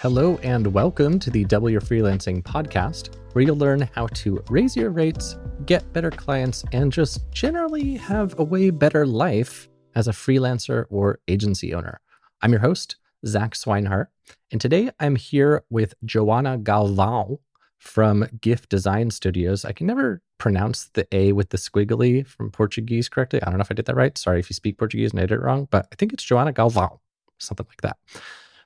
Hello, and welcome to the Double Your Freelancing podcast, where you'll learn how to raise your rates, get better clients, and just generally have a way better life as a freelancer or agency owner. I'm your host, Zach Swinehart, and today I'm here with Joana Galvão from GIF Design Studios. I can never pronounce the A with the squiggly from Portuguese correctly. I don't know if I did that right. Sorry if you speak Portuguese and I did it wrong, but I think it's Joana Galvão, something like that.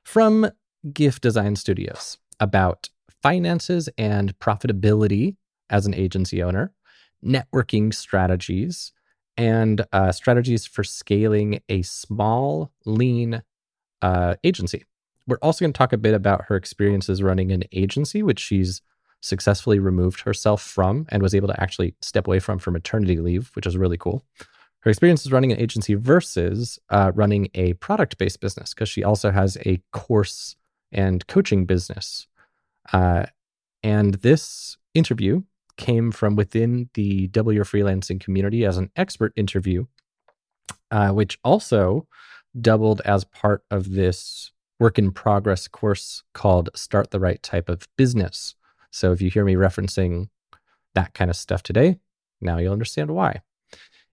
From GIF Design Studios about finances and profitability as an agency owner, networking strategies, and uh, strategies for scaling a small, lean uh, agency. We're also going to talk a bit about her experiences running an agency, which she's successfully removed herself from and was able to actually step away from for maternity leave, which is really cool. Her experiences running an agency versus uh, running a product based business, because she also has a course and coaching business. Uh, and this interview came from within the Double Your Freelancing community as an expert interview, uh, which also doubled as part of this work in progress course called Start the Right Type of Business. So if you hear me referencing that kind of stuff today, now you'll understand why.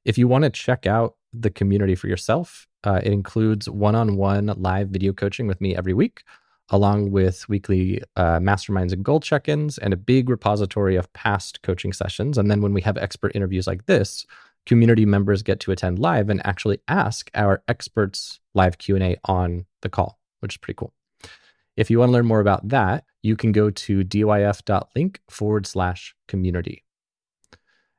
If you want to check out the community for yourself, uh, it includes one on one live video coaching with me every week, along with weekly uh, masterminds and goal check ins, and a big repository of past coaching sessions. And then when we have expert interviews like this, community members get to attend live and actually ask our experts live q&a on the call which is pretty cool. If you want to learn more about that you can go to dyf.link forward slash community.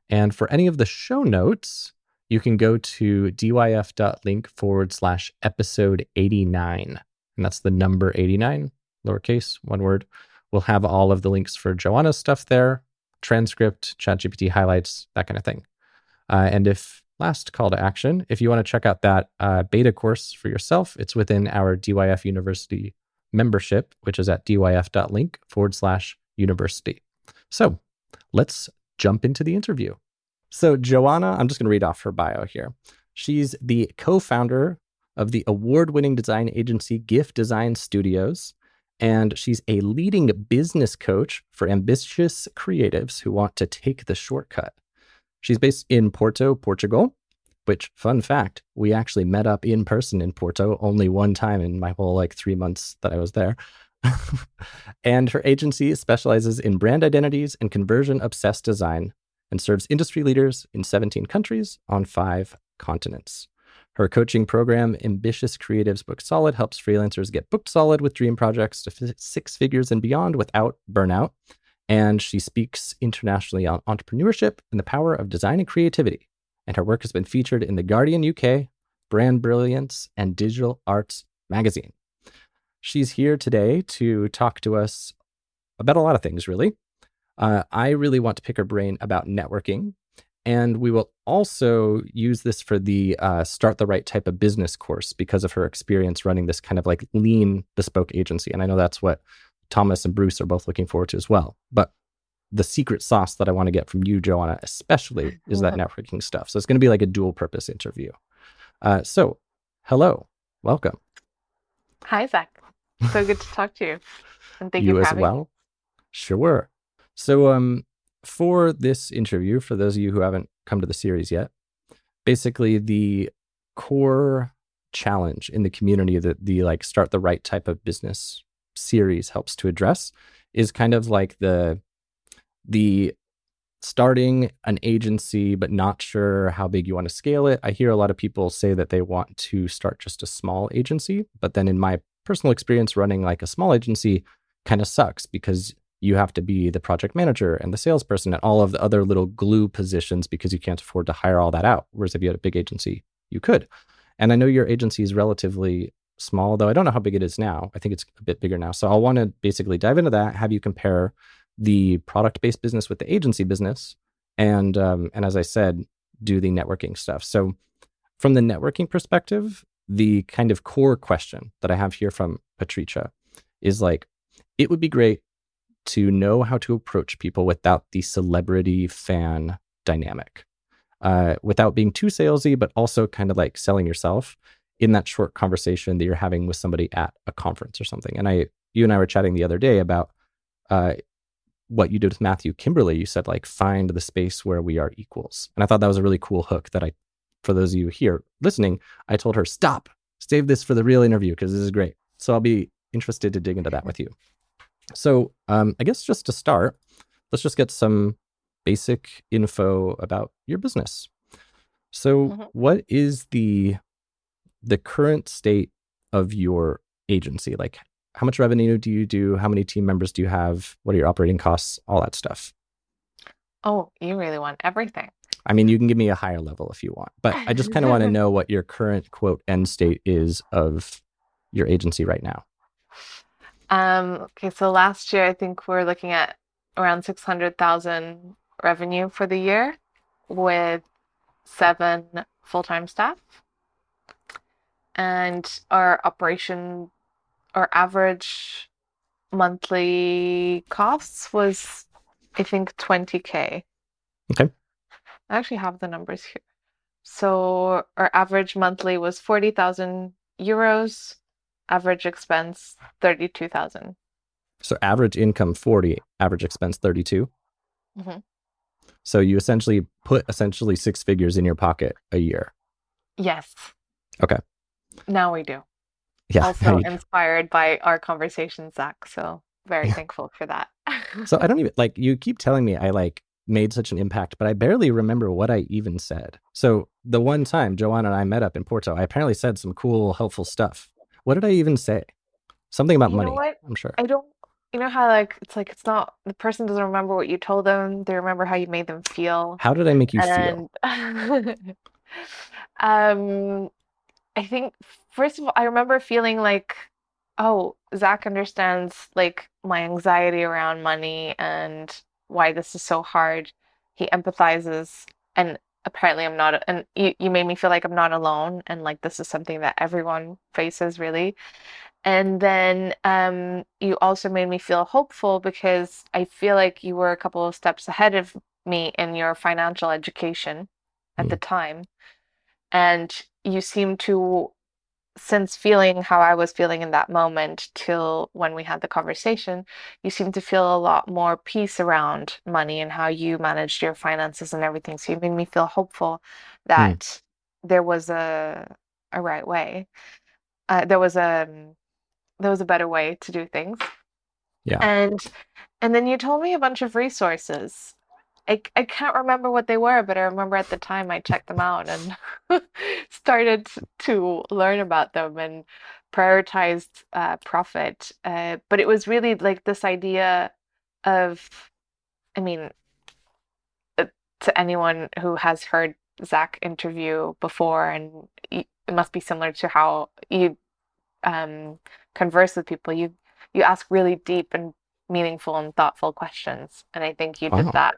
And for any of the show notes you can go to dyf.link forward slash episode 89 and that's the number 89 lowercase one word we'll have all of the links for Joana's stuff there transcript chatgpt highlights that kind of thing uh, and if last call to action, if you want to check out that uh, beta course for yourself, it's within our DYF University membership, which is at dyf.link forward slash university. So let's jump into the interview. So, Joanna, I'm just going to read off her bio here. She's the co founder of the award winning design agency GIF Design Studios. And she's a leading business coach for ambitious creatives who want to take the shortcut. She's based in Porto, Portugal, which, fun fact, we actually met up in person in Porto only one time in my whole like three months that I was there. and her agency specializes in brand identities and conversion obsessed design and serves industry leaders in 17 countries on five continents. Her coaching program, Ambitious Creatives Booked Solid, helps freelancers get booked solid with dream projects to six figures and beyond without burnout and she speaks internationally on entrepreneurship and the power of design and creativity. And her work has been featured in The Guardian UK, Brand Brilliance, and Digital Arts Magazine. She's here today to talk to us about a lot of things, really. Uh, I really want to pick her brain about networking. And we will also use this for the uh, Start the Right Type of Business course because of her experience running this kind of like lean bespoke agency. And I know that's what Thomas and Bruce are both looking forward to as well. But the secret sauce that I want to get from you, Joana, especially, is that networking stuff. So it's going to be like a dual purpose interview. Uh, so, hello, welcome. Hi, Zach. So good to talk to you. And thank you, for you as well. Me. Sure. So, um, for this interview, for those of you who haven't come to the series yet, basically the core challenge in the community that the like start the right type of business series helps to address is kind of like the the starting an agency but not sure how big you want to scale it. I hear a lot of people say that they want to start just a small agency, but then in my personal experience running like a small agency kind of sucks because you have to be the project manager and the salesperson and all of the other little glue positions because you can't afford to hire all that out. Whereas if you had a big agency, you could. And I know your agency is relatively small, though I don't know how big it is now. I think it's a bit bigger now. So I'll want to basically dive into that, have you compare the product based business with the agency business, and um, and as I said, do the networking stuff. So from the networking perspective, the kind of core question that I have here from Patricia is like, it would be great to know how to approach people without the celebrity fan dynamic, uh, without being too salesy, but also kind of like selling yourself in that short conversation that you're having with somebody at a conference or something. And I you and I were chatting the other day about uh, what you did with Matthew Kimberley. You said like find the space where we are equals, and I thought that was a really cool hook. That I, for those of you here listening, I told her stop, save this for the real interview because this is great. So I'll be interested to dig into that with you. So um, I guess just to start, let's just get some basic info about your business. So, mm-hmm. what is the the current state of your agency? Like, how much revenue do you do? How many team members do you have? What are your operating costs? All that stuff. Oh, you really want everything. I mean, you can give me a higher level if you want, but I just kind of want to know what your current quote end state is of your agency right now. Um, okay, so last year I think we're looking at around 600,000 revenue for the year with seven full-time staff. And our operation our average monthly costs was I think 20k. Okay. I actually have the numbers here. So our average monthly was 40,000 euros, average expense 32,000. So average income 40, average expense 32. Mm-hmm. So you essentially put essentially six figures in your pocket a year. Yes. Okay. Now we do. Yeah. Also inspired by our conversation, Zach. So very yeah. thankful for that. so I don't even like you keep telling me I like made such an impact, but I barely remember what I even said. So the one time Joana and I met up in Porto, I apparently said some cool, helpful stuff. What did I even say? Something about you money. I'm sure. I don't you know how like it's like it's not the person doesn't remember what you told them, they remember how you made them feel. How did I make you and, feel? um I think first of all I remember feeling like oh, Zach understands like my anxiety around money and why this is so hard. He empathizes and apparently I'm not and you, you made me feel like I'm not alone and like this is something that everyone faces really. And then um, you also made me feel hopeful because I feel like you were a couple of steps ahead of me in your financial education at mm. the time. And you seem to, since feeling how I was feeling in that moment till when we had the conversation, you seem to feel a lot more peace around money and how you managed your finances and everything. So you made me feel hopeful mm. that mm. there was a a right way. Uh, there was a um, there was a better way to do things. Yeah. And and then you told me a bunch of resources. I, I can't remember what they were, but I remember at the time I checked them out and started to learn about them and prioritized uh, profit. Uh, but it was really like this idea of, I mean, uh, to anyone who has heard Zach interview before, and it must be similar to how you um, converse with people, you you ask really deep and meaningful and thoughtful questions. And I think you did wow. that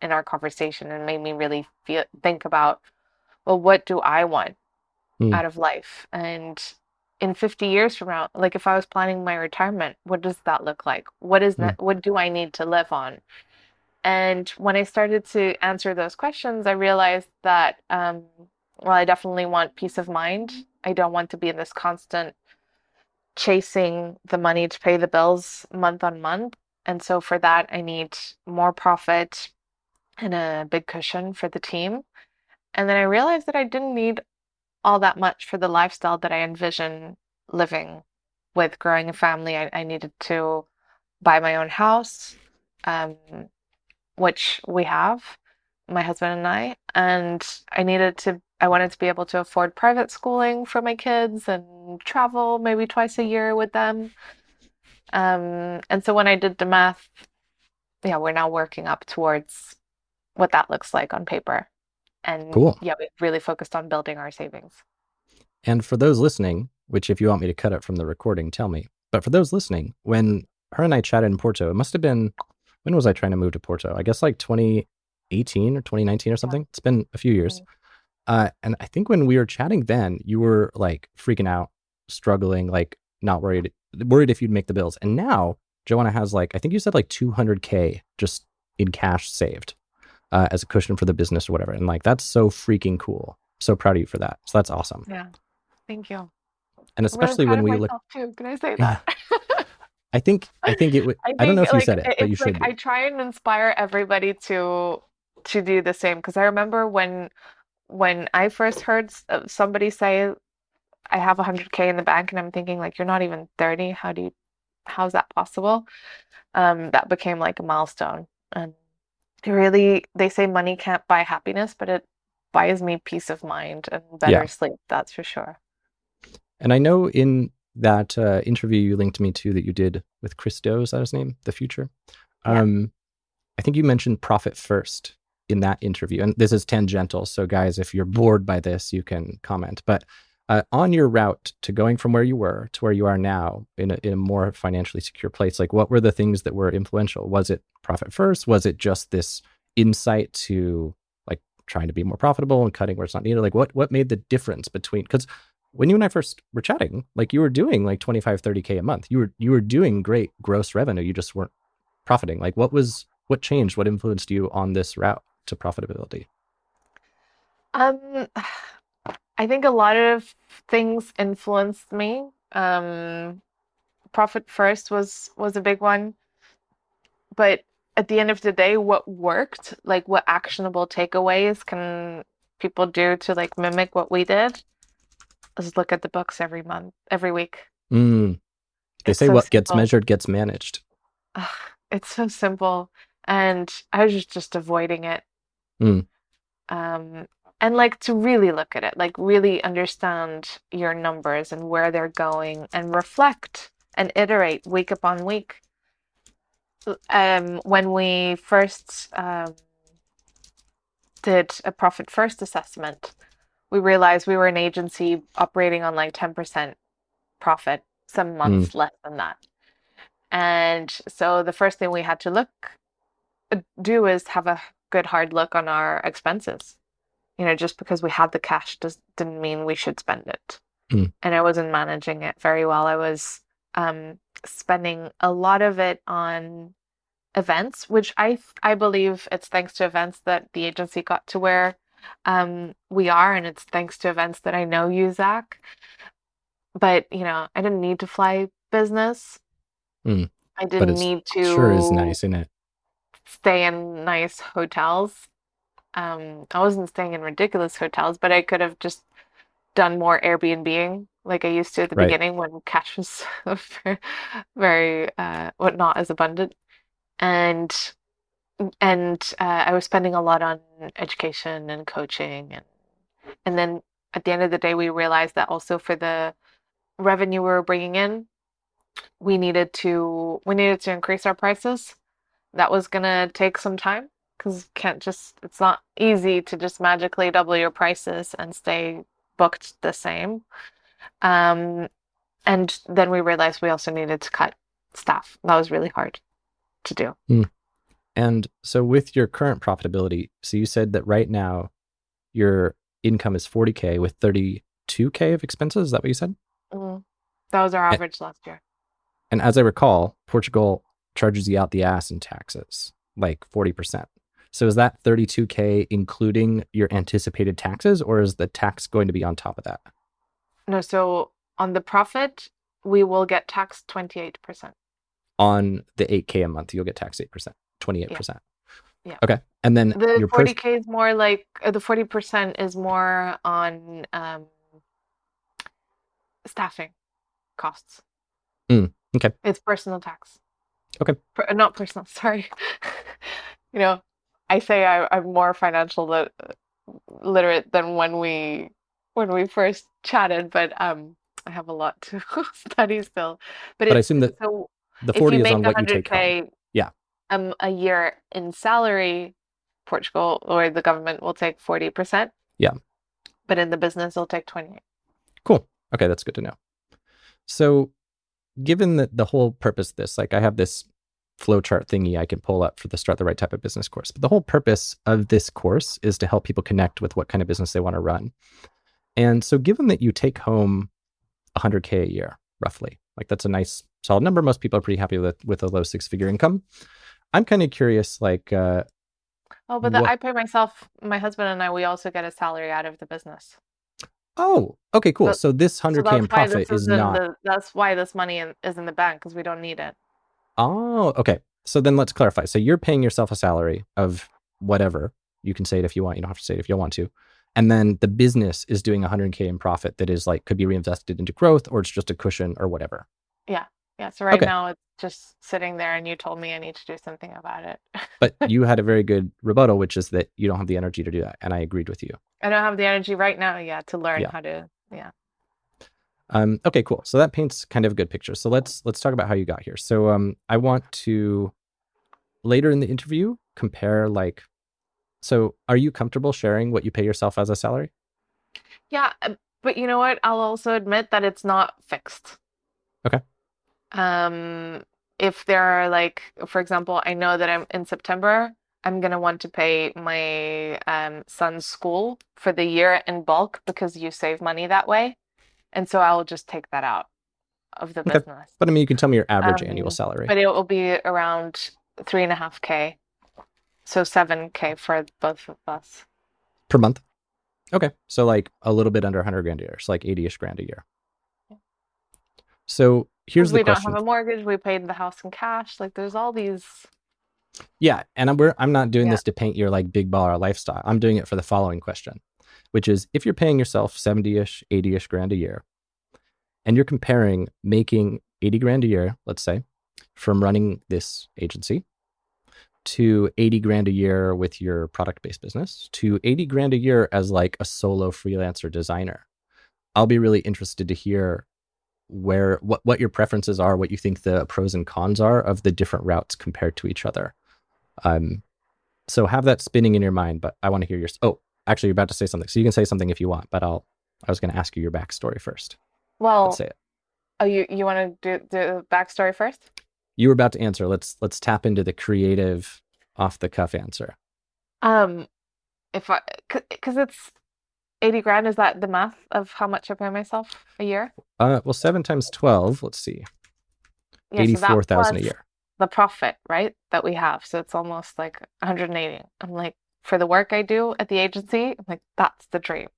in our conversation and made me really feel think about, well, what do I want mm. out of life? And in 50 years from now, like if I was planning my retirement, what does that look like? What is mm. that what do I need to live on? And when I started to answer those questions, I realized that um, well, I definitely want peace of mind. I don't want to be in this constant chasing the money to pay the bills month on month. And so for that, I need more profit and a big cushion for the team. And then I realized that I didn't need all that much for the lifestyle that I envision living with growing a family. I, I needed to buy my own house, um, which we have, my husband and I. And I needed to I wanted to be able to afford private schooling for my kids and travel maybe twice a year with them. Um, and so when I did the math, yeah, we're now working up towards what that looks like on paper. And cool. yeah, we really focused on building our savings. And for those listening, which if you want me to cut it from the recording, tell me. But for those listening, when her and I chatted in Porto, it must have been when was I trying to move to Porto? I guess like 2018 or 2019 or something. Yeah. It's been a few years. Mm-hmm. Uh, and I think when we were chatting then, you were like freaking out, struggling, like not worried, worried if you'd make the bills. And now Joana has like, I think you said like 200K just in cash saved uh, as a cushion for the business or whatever. And like, that's so freaking cool. So proud of you for that. So that's awesome. Yeah. Thank you. And especially when we look. Too. Can I say that? I think I think it would. I, I, don't know if like, you said it, but you should. Like, I try and inspire everybody to to do the same because I remember when when I first heard somebody say, "I have 100k in the bank," and I'm thinking like, "You're not even 30. How do you? How's that possible?" Um, that became like a milestone, and really, they say money can't buy happiness, but it buys me peace of mind and better yeah. sleep. That's for sure. And I know in that uh, interview you linked me to that you did with Chris Do, is that his name? The Futur. Yeah. Um, I think you mentioned profit first in that interview, and this is tangential. So, guys, if you're bored by this, you can comment. But uh, on your route to going from where you were to where you are now in a, in a more financially secure place, like what were the things that were influential? Was it profit first? Was it just this insight to like trying to be more profitable and cutting where it's not needed? Like what what made the difference between because when you and I first were chatting, like you were doing like 25, 30K a month. You were you were doing great gross revenue. You just weren't profiting. Like what was what changed? What influenced you on this route to profitability? Um I think a lot of things influenced me. Um profit first was was a big one. But at the end of the day, what worked, like what actionable takeaways can people do to like mimic what we did? is look at the books every month, every week. Mm. They it's say so what simple. gets measured gets managed. Ugh, it's so simple, and I was just, just avoiding it. Mm. Um, and like to really look at it, like really understand your numbers and where they're going, and reflect and iterate week upon week. Um, when we first um, did a profit first assessment, we realized we were an agency operating on like 10% profit, some months mm. less than that. And so the first thing we had to look uh, do is have a good hard look on our expenses. You know, just because we had the cash just didn't mean we should spend it. Mm. And I wasn't managing it very well. I was um, spending a lot of it on events, which I I believe it's thanks to events that the agency got to where um, we are, and it's thanks to events that I know you, Zach. But you know, I didn't need to fly business. Mm. I didn't need to. Sure, is nice, isn't it? Stay in nice hotels. Um, I wasn't staying in ridiculous hotels, but I could have just done more Airbnbing like I used to at the right. beginning when cash was very, uh, what not as abundant. And and uh, I was spending a lot on education and coaching, and and then at the end of the day, we realized that also for the revenue we were bringing in, we needed to we needed to increase our prices. That was gonna take some time because can't just it's not easy to just magically double your prices and stay booked the same. Um, and then we realized we also needed to cut staff. That was really hard to do. Mm. And so with your current profitability, so you said that right now your income is 40K with 32K of expenses. Is that what you said? Mm-hmm. That was our average and, last year. And as I recall, Portugal charges you out the ass in taxes, like 40%. So is that 32K including your anticipated taxes, or is the tax going to be on top of that? No, so on the profit, we will get taxed 28%. On the 8K a month, you'll get taxed 8%. 28%. Yeah. yeah. Okay. And then the 40K pers- is more like uh, the 40% is more on um, staffing costs. Mm, okay. It's personal tax. Okay. Per- not personal, sorry. you know, I say I, am more financial lit- literate than when we when we first chatted, but um, I have a lot to study still. But, but I assume that so the 40 is on what you take home. Yeah um, a year in salary, Portugal or the government will take 40%. Yeah. But in the business, it'll take 28. Cool. Okay, that's good to know. So, given that the whole purpose of this, like I have this flowchart thingy I can pull up for the Start the Right Type of Business course, but the whole purpose of this course is to help people connect with what kind of business they want to run. And so, given that you take home 100K a year, roughly, like that's a nice solid number. Most people are pretty happy with with a low six figure income. I'm kind of curious, like. Uh, oh, but the, what... I pay myself. My husband and I, we also get a salary out of the business. Oh, okay, cool. So- So, this 100k that's in why profit is is not. the, that's why this money in, is in the bank because we don't need it. Oh, okay. So then let's clarify. So you're paying yourself a salary of whatever. You can say it if you want. You don't have to say it if you don't want to. And then the business is doing 100k in profit that is like could be reinvested into growth or it's just a cushion or whatever. Yeah. Yeah. So right Okay. now it's just sitting there, and you told me I need to do something about it. But you had a very good rebuttal, which is that you don't have the energy to do that, and I agreed with you. I don't have the energy right now yet to learn Yeah. how to. Yeah. Um, okay, cool. So that paints kind of a good picture. So let's let's talk about how you got here. So um, I want to later in the interview compare like. So are you comfortable sharing what you pay yourself as a salary? Yeah, uh, but you know what? I'll also admit that it's not fixed. Okay. Um, if there are like, for example, I know that I'm in September, I'm gonna want to pay my um son's school for the year in bulk because you save money that way. And so I'll just take that out of the Okay. business. But I mean, you can tell me your average annual Um, salary. But it will be around three and a half K. So seven K for both of us. per month. Okay, so like a little bit under 100 grand a year, so like 80ish grand a year. So here's the we question. don't have a mortgage, we paid the house in cash. Like there's all these Yeah, and I'm we're, I'm not doing Yeah. this to paint your like big baller lifestyle. I'm doing it for the following question, which is if you're paying yourself 70ish, 80ish grand a year, and you're comparing making 80 grand a year, let's say, from running this agency to 80 grand a year with your product based business to 80 grand a year as like a solo freelancer designer. I'll be really interested to hear where what what your preferences are, what you think the pros and cons are of the different routes compared to each other. Um, so have that spinning in your mind, but I want to hear your. Oh, actually, you're about to say something, so you can say something if you want. But I'll. I was going to ask you your backstory first. well Let's say it. oh you you want to do the backstory first? You were about to answer. Let's let's tap into the creative, off the cuff answer. Um if I because it's 80 grand is that the math of how much I pay myself a year? Uh, well, seven times twelve. Let's see, Yeah, so eighty-four thousand a year. The profit, right? That we have. So it's almost like 180. I'm like for the work I do at the agency, I'm like that's the dream.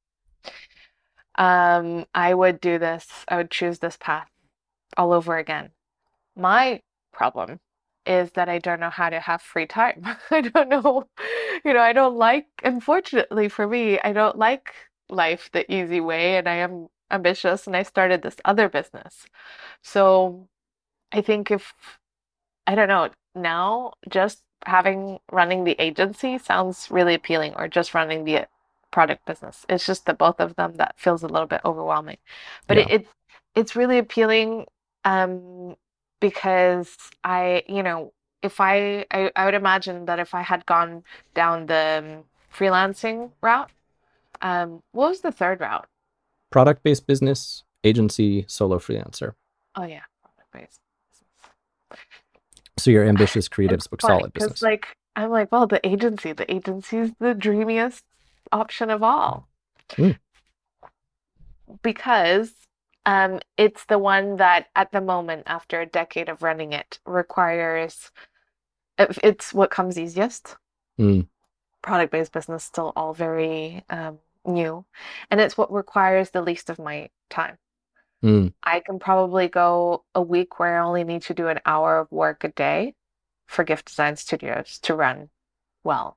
Um I would do this. I would choose this path all over again. My problem is that I don't know how to have free time. I don't know, you know, I don't like, unfortunately for me, I don't like life the easy way, and I am ambitious, and I started this other business. So I think if, I don't know, now just having running the agency sounds really appealing, or just running the product business. It's just the both of them that feels a little bit overwhelming. But Yeah. it, it it's really appealing um because I, you know, if I, I I would imagine that if I had gone down the um, freelancing route, um, what was the third route? Product-based business, agency, solo freelancer. Oh yeah, product-based. So your ambitious creatives book solid business. like I'm like, well, the agency, the agency is the dreamiest option of all. Mm. Because um, it's the one that at the moment, after a decade of running it, requires it's what comes easiest. Mm. Product-based business still all very um, new, and it's what requires the least of my time. Mm. I can probably go a week where I only need to do an hour of work a day for GIF Design Studios to run well.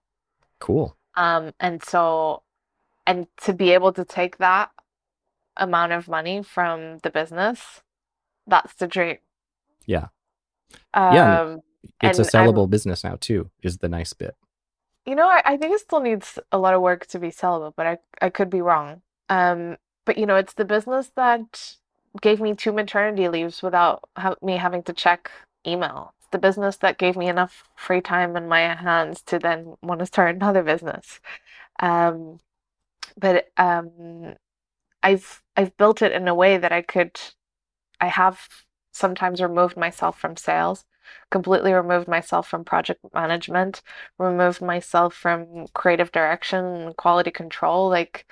Cool. Um, and so, and to be able to take that amount of money from the business, that's the dream. Yeah. Yeah, Um, It's a And I'm- sellable business now too. Is the nice bit. You know, I, I think it still needs a lot of work to be sellable, but I, I could be wrong. Um, but you know, it's the business that gave me two maternity leaves without ha me having to check email. It's the business that gave me enough free time in my hands to then want to start another business. Um, but um, I've I've built it in a way that I could, I have sometimes removed myself from sales, completely removed myself from project management removed myself from creative direction quality control. Like,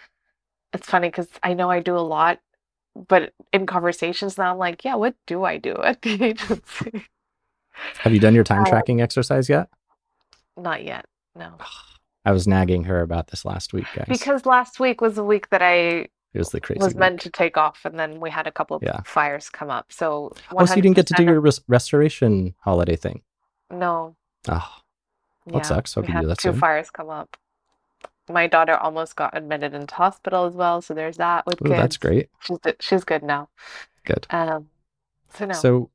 it's funny because I know I do a lot, but in conversations now, I'm like, yeah, what do I do at the agency? Have you done your time Uh, tracking exercise yet? Not yet, no. I was nagging her about this last week, guys. Because last week was the week that I It was the crazy. was week. meant to take off, and then we had a couple of Yeah. fires come up. So Oh, so you didn't get to do your res- restoration holiday thing. no. Oh, Yeah, that sucks. Hope we you do that two soon. fires come up. My daughter almost got admitted into hospital as well, so there's that with Ooh, that's great. She's she's good now. Good. Um, so no, So,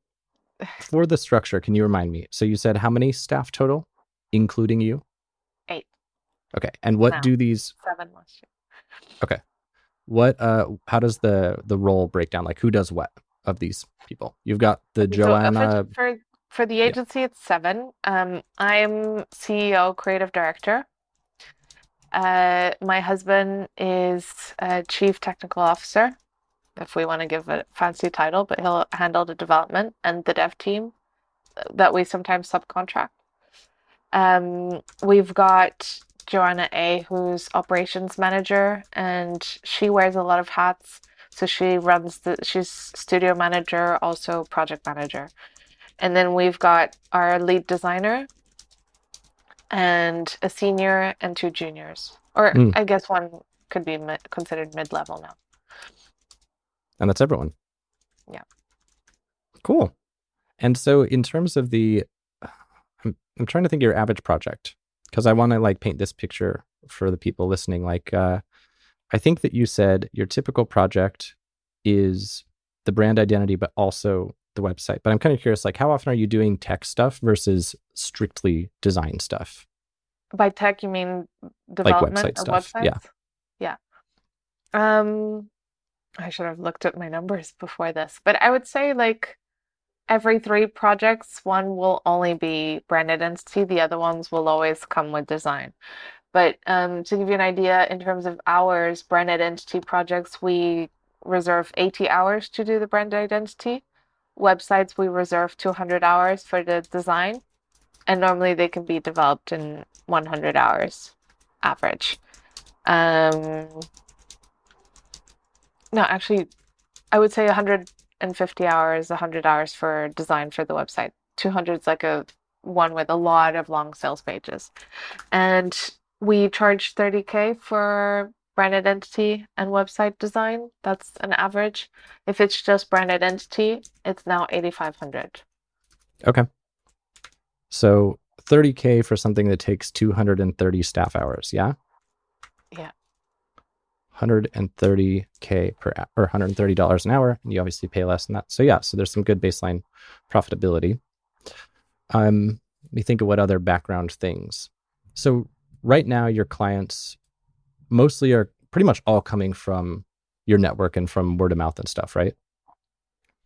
for the structure, can you remind me? So, you said how many staff total, including you? Eight. Okay. And what Now. do these? seven last year. What? Uh, how does the the role break down? Like, who does what of these people? You've got the So, uh, Joanna. for, for for the agency, it's seven. Um, I'm CEO, creative director. Uh, my husband is uh, chief technical officer, if we want to give a fancy title, but he'll handle the development and the dev team that we sometimes subcontract. Um, we've got Joanna A, who's operations manager, and she wears a lot of hats. So she runs the, she's studio manager, also project manager. And then we've got our lead designer and a senior and two juniors. Or Mm. I guess one could be mi- considered mid level now. and that's everyone. Yeah. Cool. And so, in terms of the, I'm, I'm trying to think of your average project because I want to like paint this picture for the people listening. Like, uh, I think that you said your typical project is the brand identity, but also the website. But I'm kind of curious, like, how often are you doing tech stuff versus strictly design stuff? By tech, you mean development website of stuff, yeah. websites? Yeah. Um, I should have looked at my numbers before this, but I would say like every three projects, one will only be brand identity, the other ones will always come with design. But um, to give you an idea, in terms of hours, brand identity projects, we reserve 80 hours to do the brand identity. Websites, we reserve 200 hours for the design, and normally they can be developed in 100 hours average. Um, no, actually, I would say 150 hours, 100 hours for design for the website. 200 is like a one with a lot of long sales pages. And we charge 30K for brand identity and website design. That's an average. If it's just brand identity, it's now 8,500. Okay. So 30K for something that takes 230 staff hours. Yeah. Yeah. 130K per hour or $130 an hour. And you obviously pay less than that. So, yeah. So there's some good baseline profitability. Um, let me think of what other background things. So, right now, your clients mostly are pretty much all coming from your network and from word of mouth and stuff, right?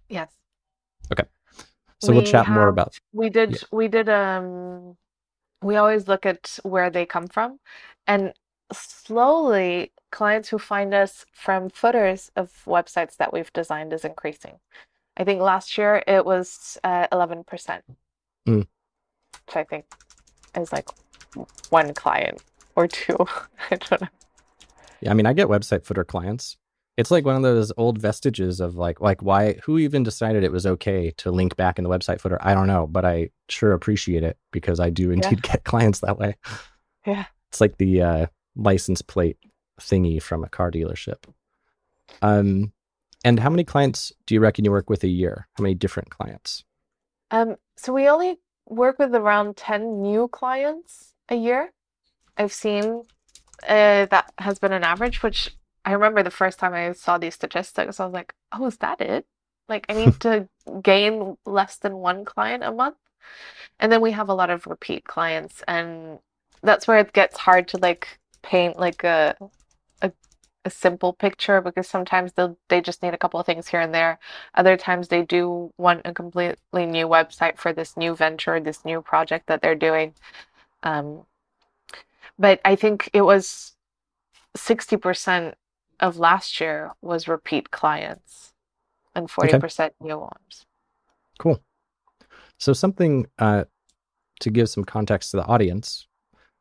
Yes. Okay. So, we'll We chat more about We did we did um we always look at where they come from and slowly clients who find us from footers of websites that we've designed is increasing. I think last year it was uh, 11%. Mm. Which I think is like one client or two. I don't know. Yeah, I mean, I get website footer clients. It's like one of those old vestiges of like, like why, who even decided it was okay to link back in the website footer? I don't know, but I sure appreciate it because I do indeed get clients that way. Yeah. It's like the uh, license plate thingy from a car dealership. Um, and how many clients do you reckon you work with a year? How many different clients? Um, so we only work with around 10 new clients a year. I've seen uh, that has been an average, which I remember the first time I saw these statistics, I was like, oh, is that it? Like, I need to gain less than one client a month. And then we have a lot of repeat clients, and that's where it gets hard to like paint like a a, a simple picture because sometimes they they just need a couple of things here and there. Other times they do want a completely new website for this new venture, this new project that they're doing. Um, but I think it was 60% of last year was repeat clients and 40% new ones. Cool. So something uh, to give some context to the audience,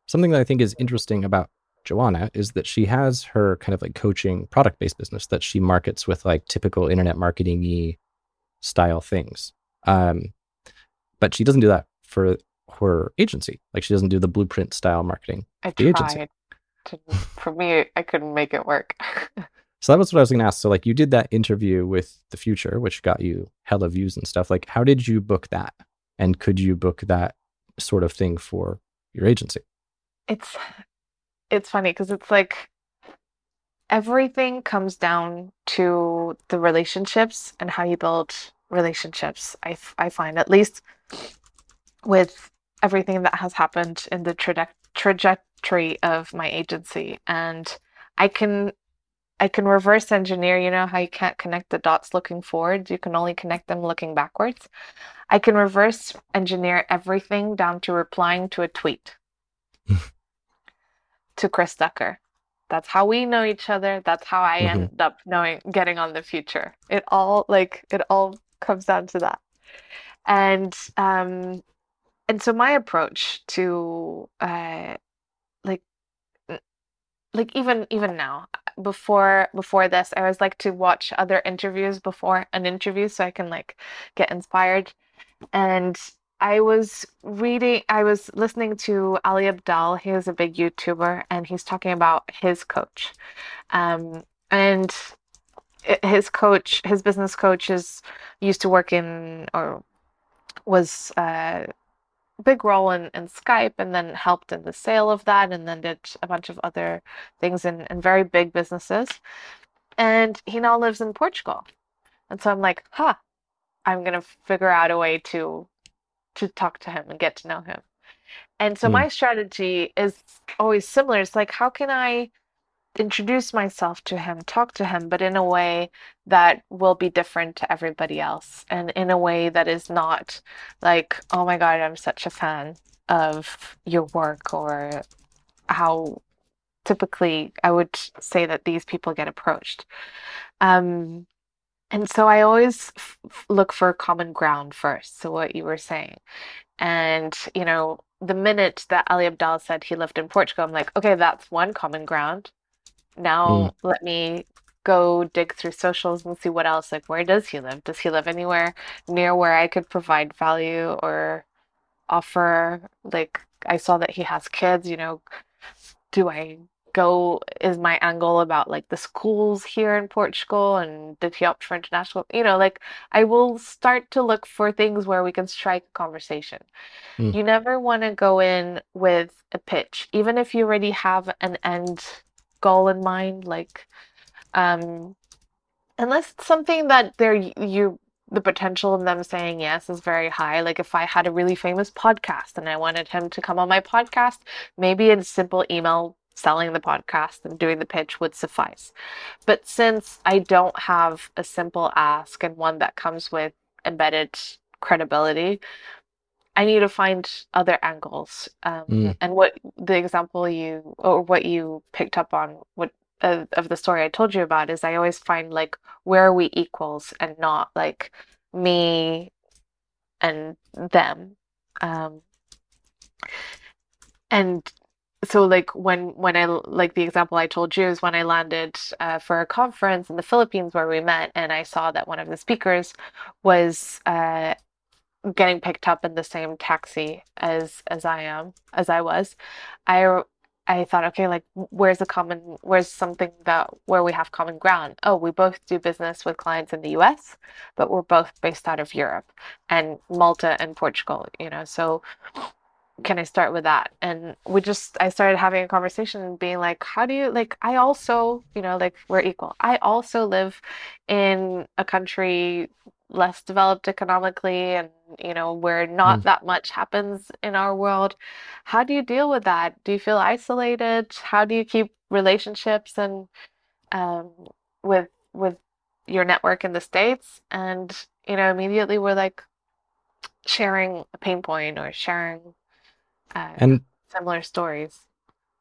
something that I think is interesting about Joana is that she has her kind of like coaching product based business that she markets with like typical internet marketing y style things. Um, but she doesn't do that for her agency. Like she doesn't do the blueprint style marketing. I The agency. tried. To, for me, I couldn't make it work. So that was what I was going to ask. So like you did that interview with the Futur, which got you hella views and stuff. Like how did you book that? And could you book that sort of thing for your agency? It's it's funny because it's like everything comes down to the relationships and how you build relationships. I, I find at least with everything that has happened in the traje- trajectory of my agency and I can I can reverse engineer, you know how you can't connect the dots looking forward, you can only connect them looking backwards. I can reverse engineer everything down to replying to a tweet to Chris Ducker. That's how we know each other. That's how I mm-hmm. end up knowing getting on the Futur. It all like it all comes down to that. And um and so my approach to uh like like even even now before before this i always like to watch other interviews before an interview so i can like get inspired and i was reading i was listening to ali abdaal he is a big youtuber and he's talking about his coach um, and his coach his business coach is used to work in or was uh, big role in, in Skype and then helped in the sale of that and then did a bunch of other things in, in very big businesses. And he now lives in Portugal. And so I'm like, huh, I'm gonna figure out a way to to talk to him and get to know him. And so mm. my strategy is always similar. It's like, how can I introduce myself to him, talk to him, but in a way that will be different to everybody else and in a way that is not like, oh my God, I'm such a fan of your work or how typically I would say that these people get approached. Um, and so I always f- look for common ground first. So, what you were saying. And, you know, the minute that Ali Abdaal said he lived in Portugal, I'm like, okay, that's one common ground. Now mm. let me go dig through socials and see what else. Like, where does he live? Does he live anywhere near where I could provide value or offer? Like, I saw that he has kids, you know, do I go? Is my angle about like the schools here in Portugal and did he opt for international? You know, like, I will start to look for things where we can strike a conversation. Mm. You never want to go in with a pitch, even if you already have an end goal in mind like um unless it's something that they're you the potential of them saying yes is very high like if i had a really famous podcast and i wanted him to come on my podcast maybe a simple email selling the podcast and doing the pitch would suffice. But since i don't have a simple ask and one that comes with embedded credibility I need to find other angles. Um, mm. And what the example you or what you picked up on what uh, of the story I told you about is I always find like where are we equals and not like me and them. Um, and so like when when I like the example I told you is when I landed uh, for a conference in the Philippines where we met and I saw that one of the speakers was uh, getting picked up in the same taxi as as I am as I was, I I thought, okay, like where's the common where's something that where we have common ground? Oh, we both do business with clients in the US, but we're both based out of Europe and Malta and Portugal, you know. So can I start with that? And we just I started having a conversation and being like, how do you like I also, you know, like we're equal. I also live in a country less developed economically and you know where not mm. that much happens in our world. How do you deal with that? Do you feel isolated? How do you keep relationships and um, with with your network in the states? And you know immediately we're like sharing a pain point or sharing uh, and similar stories.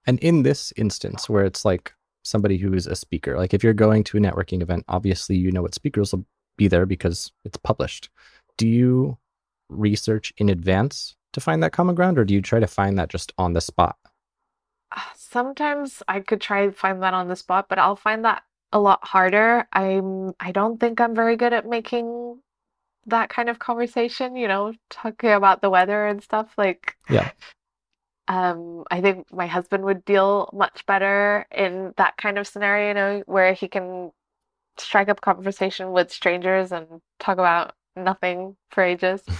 And in this instance where it's like somebody who is a speaker like if you're going to a networking event obviously you know what speakers will be there because it's published. Do you research in advance to find that common ground, or do you try to find that just on the spot? Sometimes I could try to find that on the spot, but I'll find that a lot harder. I'm I don't think I'm very good at making that kind of conversation, you know, talking about the weather and stuff like Yeah. Um, I think my husband would deal much better in that kind of scenario, you know, where he can strike up conversation with strangers and talk about nothing for ages.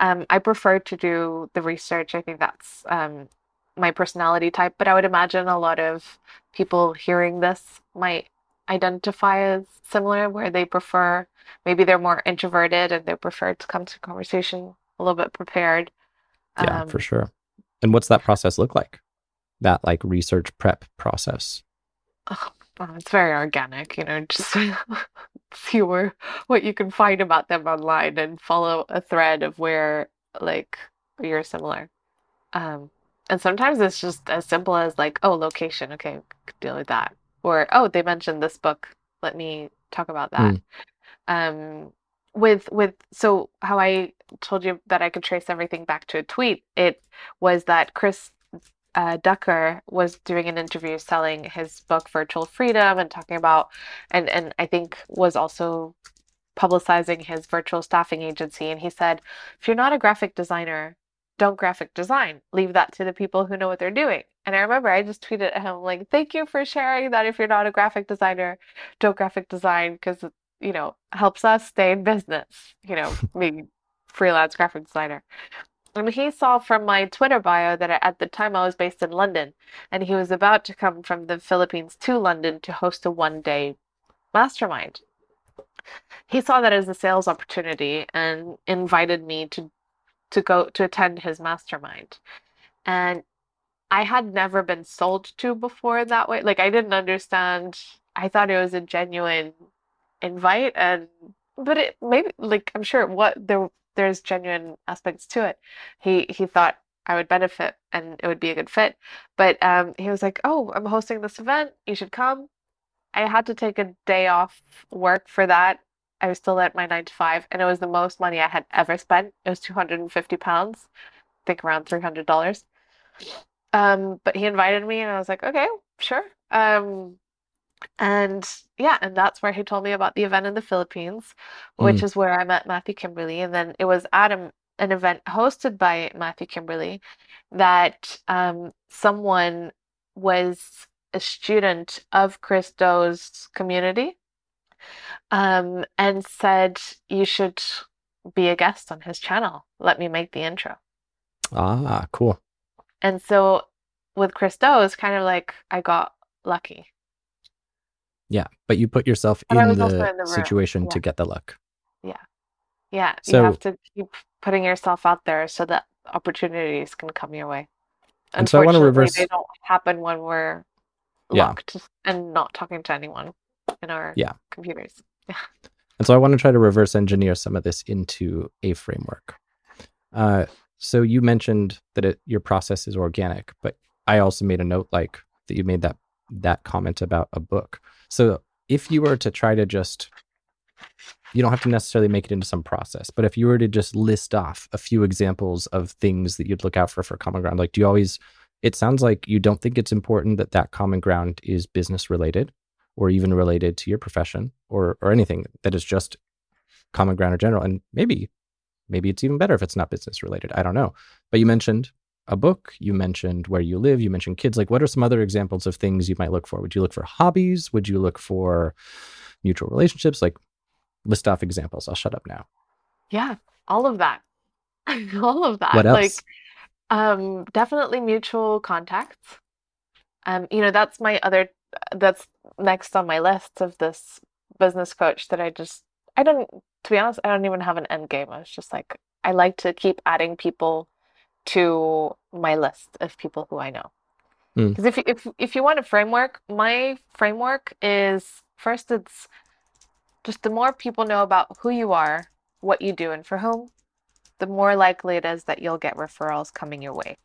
Um, I prefer to do the research. I think that's um, my personality type, but I would imagine a lot of people hearing this might identify as similar, where they prefer maybe they're more introverted and they prefer to come to conversation a little bit prepared. Yeah, um, for sure. And what's that process look like? That like research prep process? Oh, well, it's very organic, you know, just see where what you can find about them online and follow a thread of where like you're similar. Um, and sometimes it's just as simple as like, oh, location, okay, deal with that. Or oh, they mentioned this book. Let me talk about that. Mm. Um, with with so how I told you that I could trace everything back to a tweet. It was that Chris uh, Ducker was doing an interview selling his book Virtual Freedom and talking about and and I think was also publicizing his virtual staffing agency. And he said if you're not a graphic designer don't graphic design. Leave that to the people who know what they're doing. And I remember I just tweeted at him like thank you for sharing that if you're not a graphic designer don't graphic design because you know helps us stay in business you know maybe freelance graphic designer and he saw from my Twitter bio that at the time I was based in London, and he was about to come from the Philippines to London to host a one day mastermind. He saw that as a sales opportunity and invited me to to go to attend his mastermind. And I had never been sold to before that way. Like I didn't understand. I thought it was a genuine invite and but it maybe like I'm sure what there there's genuine aspects to it. He he thought I would benefit and it would be a good fit. But um, he was like, "Oh, I'm hosting this event. You should come." I had to take a day off work for that. I was still at my nine to five, and it was the most money I had ever spent. It was two hundred and fifty pounds, I think around three hundred dollars. Um, but he invited me, and I was like, "Okay, sure." Um, and yeah, and that's where he told me about the event in the Philippines, which mm. is where I met Matthew Kimberley. And then it was at a, an event hosted by Matthew Kimberley that um, someone was a student of Chris Do's community um, and said, You should be a guest on his channel. Let me make the intro. Ah, cool. And so with Chris Do, it's kind of like I got lucky yeah, but you put yourself in the, in the, situation yeah. to get the luck. Yeah. Yeah. So, you have to keep putting yourself out there so that opportunities can come your way. And so I want to reverse. They don't happen when we're locked yeah. and not talking to anyone in our yeah. computers. Yeah. And so I want to try to reverse engineer some of this into a framework. Uh, so you mentioned that it, your process is organic, but I also made a note like that you made that that comment about a book. So if you were to try to just, you don't have to necessarily make it into some process, but if you were to just list off a few examples of things that you'd look out for for common ground, like do you always, it sounds like you don't think it's important that that common ground is business related or even related to your profession or, or anything that is just common ground in general. And maybe, maybe it's even better if it's not business related. I don't know. But you mentioned a book, you mentioned where you live, you mentioned kids. Like, what are some other examples of things you might look for? Would you look for hobbies? Would you look for mutual relationships? Like, list off examples. I'll shut up now. Yeah, all of that. all of that. What else? Like, um, definitely mutual contacts. Um, you know, that's my other, that's next on my list of this business coach that I just, I don't, to be honest, I don't even have an end game. I was just like, I like to keep adding people to my list of people who I know. Because mm. if, if if you want a framework, my framework is first it's just the more people know about who you are, what you do, and for whom, the more likely it is that you'll get referrals coming your way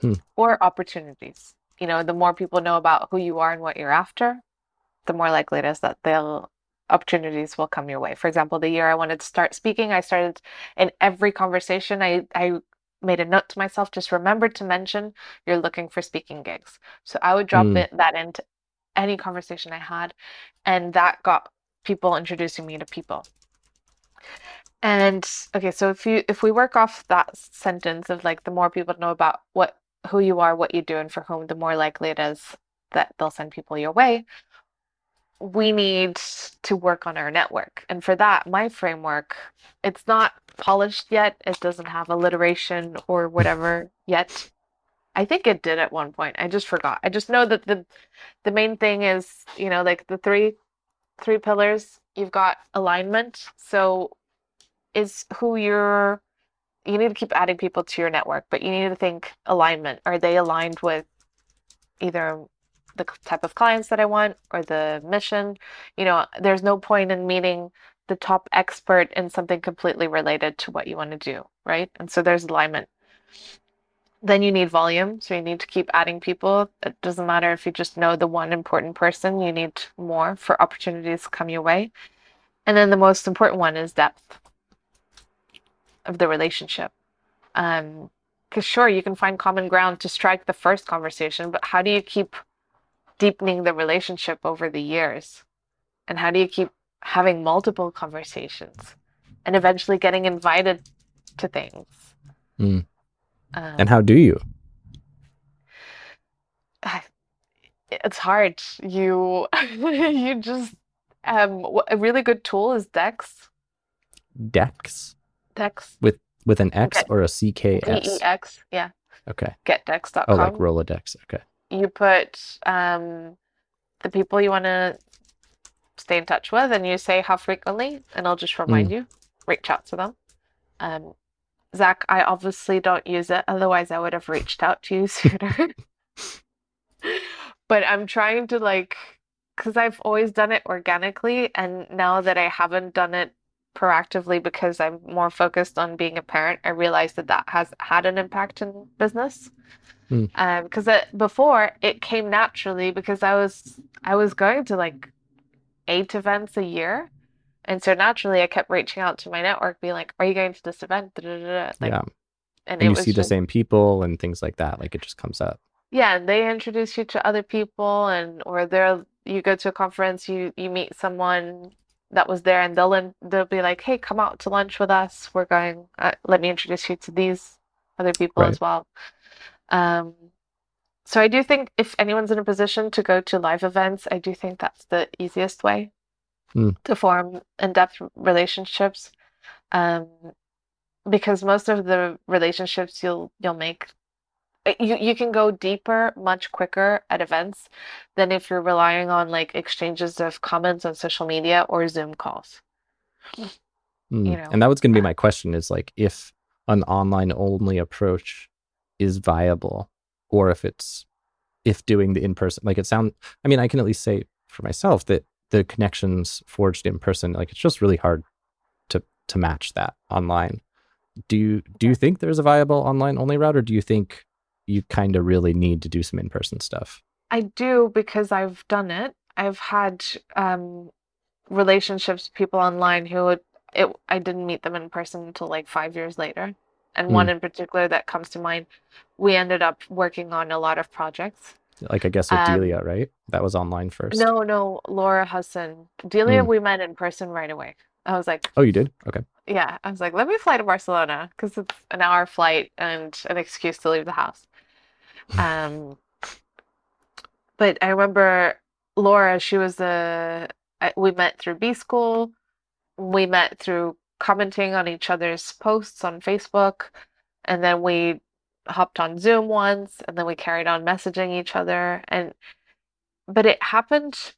mm. or opportunities. You know, the more people know about who you are and what you're after, the more likely it is that they'll opportunities will come your way. For example, the year I wanted to start speaking, I started in every conversation I I made a note to myself just remember to mention you're looking for speaking gigs so i would drop mm. it, that into any conversation i had and that got people introducing me to people and okay so if you if we work off that sentence of like the more people know about what who you are, what you do, and for whom, the more likely it is that they'll send people your way. We need to work on our network. And for that, my framework, it's not polished yet. It doesn't have alliteration or whatever yet. I think it did at one point. I just forgot. I just know that the the main thing is, you know, like the three three pillars, you've got alignment. So is who you're you need to keep adding people to your network, but you need to think alignment. Are they aligned with either the type of clients that I want or the mission? You know, there's no point in meeting the top expert in something completely related to what you want to do, right? And so there's alignment. Then you need volume, so you need to keep adding people. It doesn't matter if you just know the one important person, you need more for opportunities to come your way. And then the most important one is depth of the relationship. Um, because sure, you can find common ground to strike the first conversation, but how do you keep deepening the relationship over the years? And how do you keep having multiple conversations and eventually getting invited to things? Mm. Um, and how do you? It's hard. You you just um a really good tool is Dex. Dex. Dex. With with an X or a CKS? D-E-X, yeah. Okay. Getdex.com. Oh, like Rolodex. Okay. You put um, the people you want to stay in touch with and you say how frequently, and I'll just remind mm. you, reach out to them. Um, Zach, I obviously don't use it. Otherwise, I would have reached out to you sooner. but I'm trying to like, because I've always done it organically. And now that I haven't done it proactively because I'm more focused on being a parent, I realized that that has had an impact in business. Mm. Um, because before it came naturally because I was I was going to like eight events a year, and so naturally I kept reaching out to my network, being like, "Are you going to this event?" Like, yeah, and, and you see just, the same people and things like that. Like it just comes up. Yeah, and they introduce you to other people, and or they're you go to a conference, you you meet someone that was there and they'll they'll be like hey come out to lunch with us we're going uh, let me introduce you to these other people right. as well um, so i do think if anyone's in a position to go to live events i do think that's the easiest way mm. to form in-depth relationships um, because most of the relationships you'll you'll make uh, you you can go deeper much quicker at events than if you're relying on like exchanges of comments on social media or Zoom calls. Mm. You know, and that was going to be my question: is like if an online only approach is viable, or if it's if doing the in person, like it sound. I mean, I can at least say for myself that the connections forged in person, like it's just really hard to to match that online. Do you do you think there's a viable online only route, or do you think you kind of really need to do some in person stuff. I do because I've done it. I've had um, relationships with people online who it, I didn't meet them in person until like five years later. And mm. one in particular that comes to mind, we ended up working on a lot of projects. Like I guess with um, Delia, right? That was online first. No, no, Laura Hudson. Delia, mm. we met in person right away. I was like, Oh, you did? Okay. Yeah. I was like, let me fly to Barcelona because it's an hour flight and an excuse to leave the house. Um, but I remember Laura, she was a, we met through B School. We met through commenting on each other's posts on Facebook. And then we hopped on Zoom once and then we carried on messaging each other. And, but it happened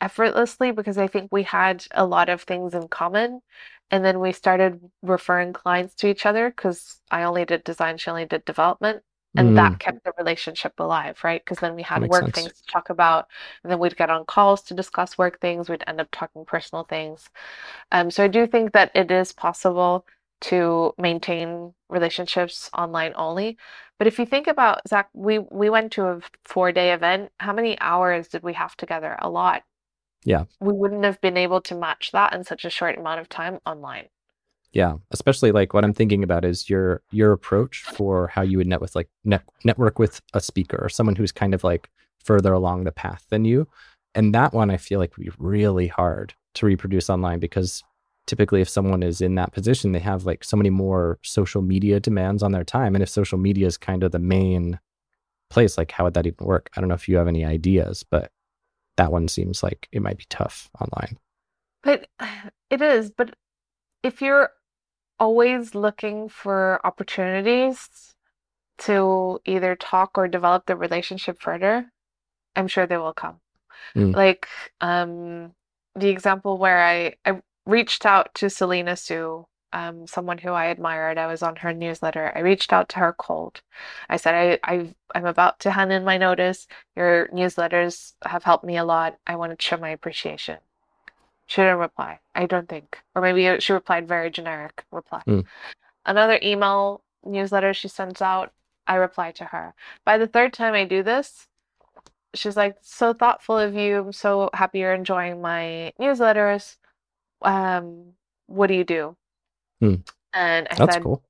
effortlessly because I think we had a lot of things in common. And then we started referring clients to each other because I only did design, she only did development and mm. that kept the relationship alive right? Because then we had work sense. things to talk about and then we'd get on calls to discuss work things we'd end up talking personal things. Um, so i do think that it is possible to maintain relationships online only but if you think about zach we we went to a four day event how many hours did we have together? A lot. Yeah. We wouldn't have been able to match that in such a short amount of time online yeah, especially like what I'm thinking about is your your approach for how you would net with like net, network with a speaker or someone who's kind of like further along the path than you. And that one I feel like would be really hard to reproduce online because typically if someone is in that position, they have like so many more social media demands on their time. And if social media is kind of the main place, like how would that even work? I don't know if you have any ideas, but that one seems like it might be tough online. But it is. But if you're always looking for opportunities to either talk or develop the relationship further, I'm sure they will come. Mm. Like um, the example where I, I reached out to Selena Soo, um, someone who I admired. I was on her newsletter. I reached out to her cold. I said, I, I, I'm about to hand in my notice. Your newsletters have helped me a lot. I want to show my appreciation. She didn't reply. I don't think. Or maybe she replied very generic reply. Mm. Another email newsletter she sends out, I reply to her. By the third time I do this, she's like, so thoughtful of you. I'm so happy you're enjoying my newsletters. Um, what do you do? Hmm. And I That's said, cool.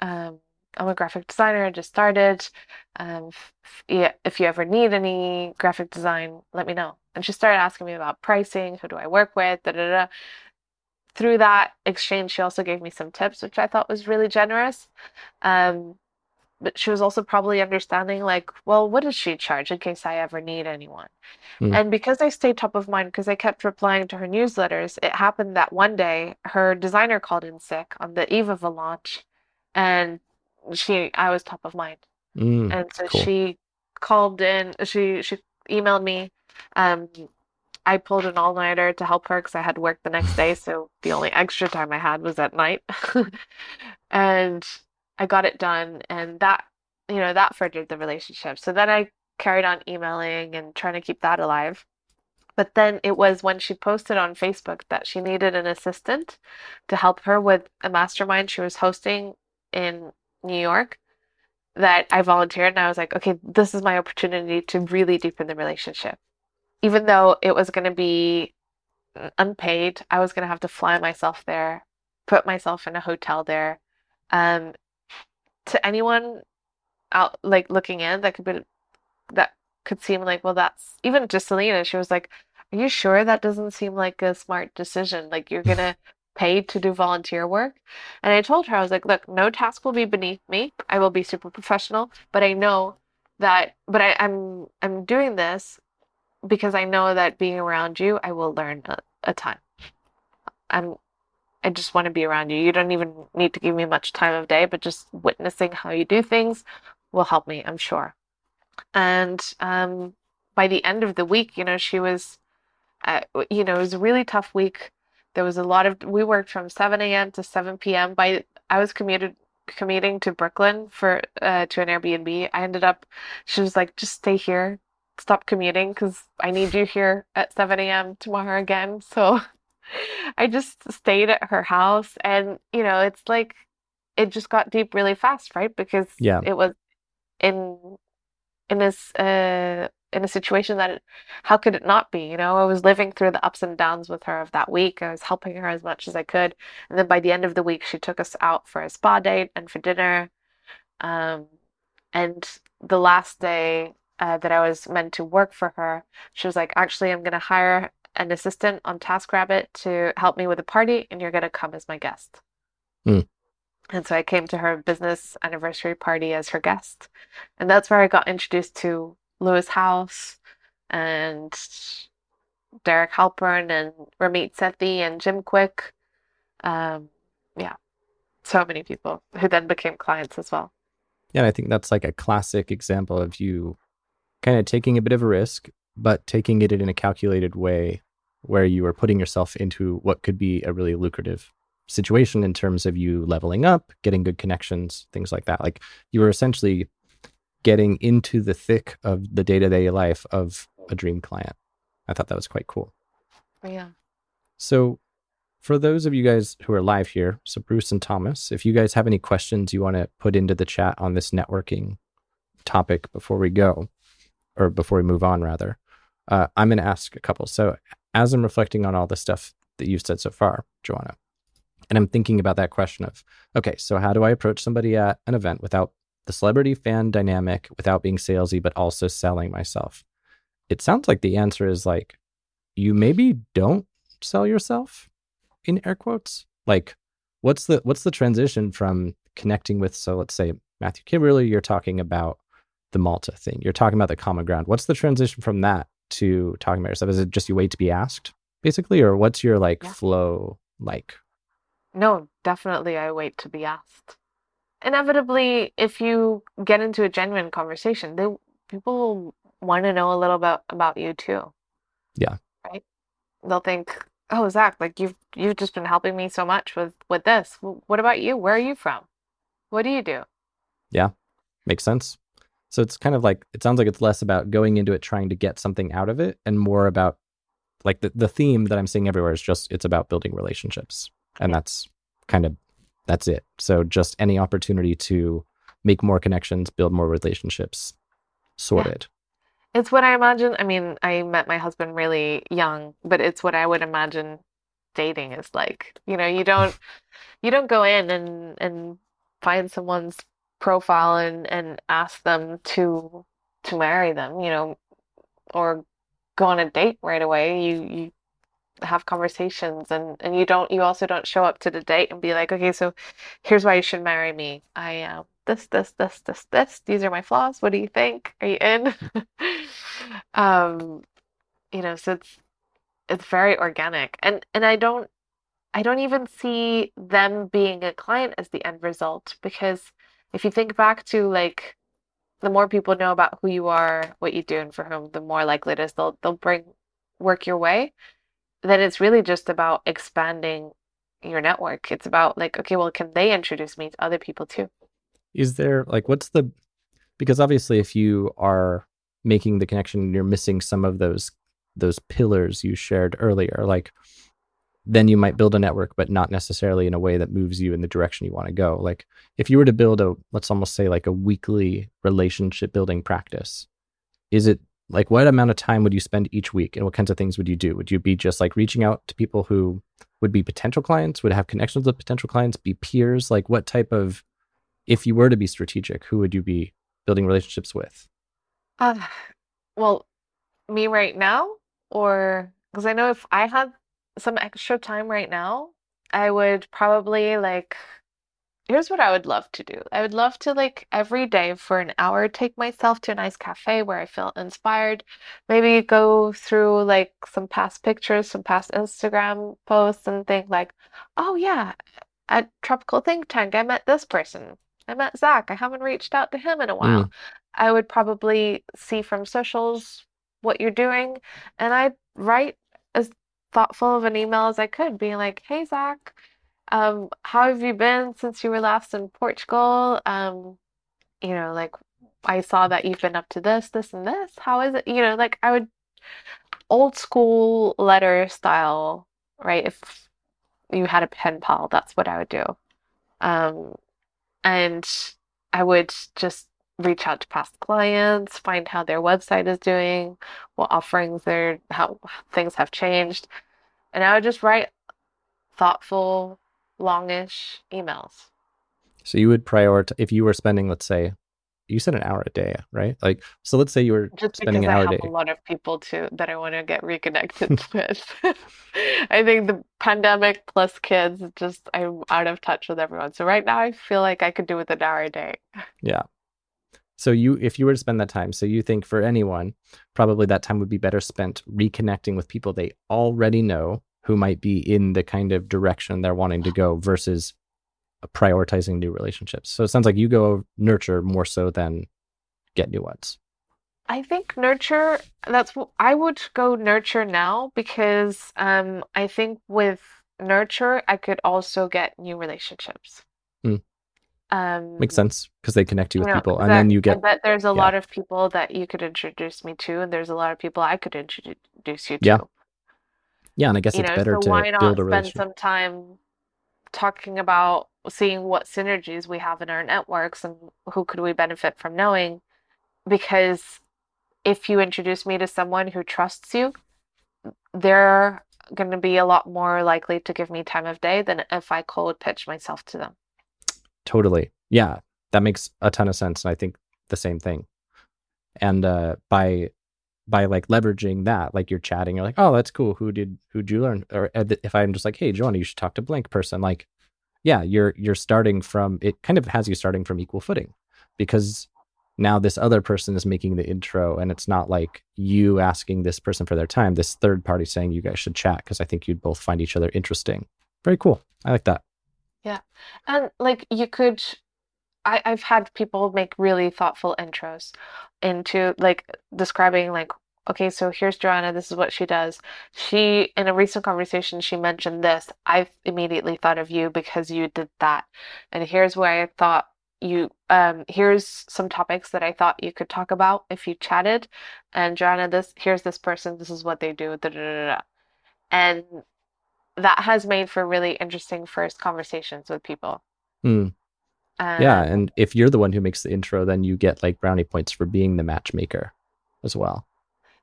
Um, I'm a graphic designer. I just started. Um, if you ever need any graphic design, let me know. And she started asking me about pricing. Who do I work with? Da, da, da. Through that exchange, she also gave me some tips, which I thought was really generous. Um, but she was also probably understanding, like, well, what does she charge in case I ever need anyone? Mm. And because I stayed top of mind, because I kept replying to her newsletters, it happened that one day her designer called in sick on the eve of a launch, and she, I was top of mind. Mm, and so cool. she called in, she she emailed me um, I pulled an all nighter to help her because I had work the next day. So the only extra time I had was at night. and I got it done. And that, you know, that furthered the relationship. So then I carried on emailing and trying to keep that alive. But then it was when she posted on Facebook that she needed an assistant to help her with a mastermind she was hosting in New York that I volunteered. And I was like, okay, this is my opportunity to really deepen the relationship even though it was going to be unpaid, I was going to have to fly myself there, put myself in a hotel there. Um, to anyone out like looking in, that could be that could seem like, well, that's even just Selena. She was like, "Are you sure that doesn't seem like a smart decision? Like you're gonna pay to do volunteer work?" And I told her, I was like, "Look, no task will be beneath me. I will be super professional, but I know." that but I, I'm I'm doing this because I know that being around you, I will learn a, a ton. I'm I just want to be around you. You don't even need to give me much time of day, but just witnessing how you do things will help me, I'm sure. And um, by the end of the week, you know, she was, uh, you know, it was a really tough week. There was a lot of, we worked from 7 a.m. to 7 p.m. By, I was commuted, commuting to Brooklyn for, uh, to an Airbnb. I ended up, she was like, just stay here stop commuting because I need you here at 7 a.m. tomorrow again. So I just stayed at her house and you know, it's like it just got deep really fast, right? Because yeah. it was in in this uh in a situation that it, how could it not be you know i was living through the ups and downs with her of that week i was helping her as much as i could and then by the end of the week she took us out for a spa date and for dinner um, and the last day uh, that I was meant to work for her, she was like, actually, I'm going to hire an assistant on TaskRabbit to help me with a party, and you're going to come as my guest. Mm. And so I came to her business anniversary party as her guest. And that's where I got introduced to Lewis Howes and Derek Halpern and Ramit Sethi and Jim Kwik. Um, yeah, so many people who then became clients as well. Yeah, I think that's like a classic example of you kind of taking a bit of a risk, but taking it in a calculated way where you are putting yourself into what could be a really lucrative situation in terms of you leveling up, getting good connections, things like that. Like you were essentially getting into the thick of the day to day life of a dream client. I thought that was quite cool. Oh, yeah. So, for those of you guys who are live here, so Bruce and Thomas, if you guys have any questions you want to put into the chat on this networking topic before we go, or before we move on, rather, uh, I'm going to ask a couple. So, as I'm reflecting on all the stuff that you've said so far, Joana, and I'm thinking about that question of, okay, so how do I approach somebody at an event without the celebrity fan dynamic, without being salesy, but also selling myself? It sounds like the answer is like, you maybe don't sell yourself in air quotes? Like what's the what's the transition from connecting with so let's say Matthew Kimberley, you're talking about the Malta thing. You're talking about the common ground. What's the transition from that to talking about yourself? Is it just you wait to be asked, basically, or what's your like yeah. flow like? No, definitely I wait to be asked. Inevitably, if you get into a genuine conversation, they people want to know a little bit about you too. Yeah. Right? They'll think, "Oh, Zach, like you've you've just been helping me so much with with this. What about you? Where are you from? What do you do?" Yeah. Makes sense. So it's kind of like it sounds like it's less about going into it trying to get something out of it and more about like the, the theme that I'm seeing everywhere is just it's about building relationships. And that's kind of that's it. So just any opportunity to make more connections, build more relationships, sorted. Yeah. It's what I imagine. I mean, I met my husband really young, but it's what I would imagine dating is like. You know, you don't you don't go in and and find someone's profile and and ask them to to marry them, you know, or go on a date right away. You you have conversations and and you don't you also don't show up to the date and be like, okay, so here's why you should marry me. I um this this this this this these are my flaws. What do you think? Are you in? um, you know, so it's it's very organic and and I don't I don't even see them being a client as the end result because if you think back to like the more people know about who you are, what you do, and for whom, the more likely it is they'll they'll bring work your way. Then it's really just about expanding your network. It's about like, okay, well, can they introduce me to other people too? Is there like what's the because obviously if you are making the connection, you're missing some of those those pillars you shared earlier. Like then you might build a network, but not necessarily in a way that moves you in the direction you want to go. Like if you were to build a, let's almost say like a weekly relationship building practice, is it like what amount of time would you spend each week and what kinds of things would you do? Would you be just like reaching out to people who would be potential clients, would have connections with potential clients, be peers? Like what type of, if you were to be strategic, who would you be building relationships with? Uh, well, me right now, or because I know if I had some extra time right now, I would probably like here's what I would love to do. I would love to like every day for an hour take myself to a nice cafe where I feel inspired. Maybe go through like some past pictures, some past Instagram posts and think like, "Oh yeah, at Tropical Think Tank I met this person. I met Zach. I haven't reached out to him in a while." Mm. I would probably see from socials what you're doing and I'd write as thoughtful of an email as I could, being like, "Hey Zach, um, how have you been since you were last in Portugal? Um, you know, like I saw that you've been up to this, this, and this. How is it? You know, like I would old school letter style, right? If you had a pen pal, that's what I would do. Um, and I would just reach out to past clients, find how their website is doing, what offerings they're, how things have changed. And I would just write thoughtful, longish emails. So you would prioritize if you were spending, let's say, you said an hour a day, right? Like, so let's say you were just spending an hour a day. I have a lot of people too that I want to get reconnected with. I think the pandemic plus kids, just I'm out of touch with everyone. So right now, I feel like I could do with an hour a day. Yeah. So you, if you were to spend that time, so you think for anyone, probably that time would be better spent reconnecting with people they already know who might be in the kind of direction they're wanting to go versus prioritizing new relationships. So it sounds like you go nurture more so than get new ones. I think nurture that's what I would go nurture now because um I think with nurture I could also get new relationships. Mm. Um, Makes sense because they connect you with you know, people, and that, then you get. I bet there's a yeah. lot of people that you could introduce me to, and there's a lot of people I could introduce you to. Yeah, yeah, and I guess you it's know, better so to why not spend some time talking about seeing what synergies we have in our networks and who could we benefit from knowing? Because if you introduce me to someone who trusts you, they're going to be a lot more likely to give me time of day than if I cold pitch myself to them. Totally. Yeah, that makes a ton of sense. And I think the same thing. And uh, by by like leveraging that, like you're chatting, you're like, oh, that's cool. Who did who'd you learn? Or if I'm just like, hey, Joana, you should talk to blank person. Like, yeah, you're you're starting from it. Kind of has you starting from equal footing because now this other person is making the intro and it's not like you asking this person for their time this third party saying you guys should chat because i think you'd both find each other interesting very cool i like that yeah and like you could I, i've had people make really thoughtful intros into like describing like okay so here's joana this is what she does. She in a recent conversation she mentioned this i immediately thought of you because you did that and here's where i thought you um here's some topics that I thought you could talk about if you chatted and Joana this here's this person this is what they do da, da, da, and that has made for really interesting first conversations with people mm. um, yeah and if you're the one who makes the intro then you get like brownie points for being the matchmaker as well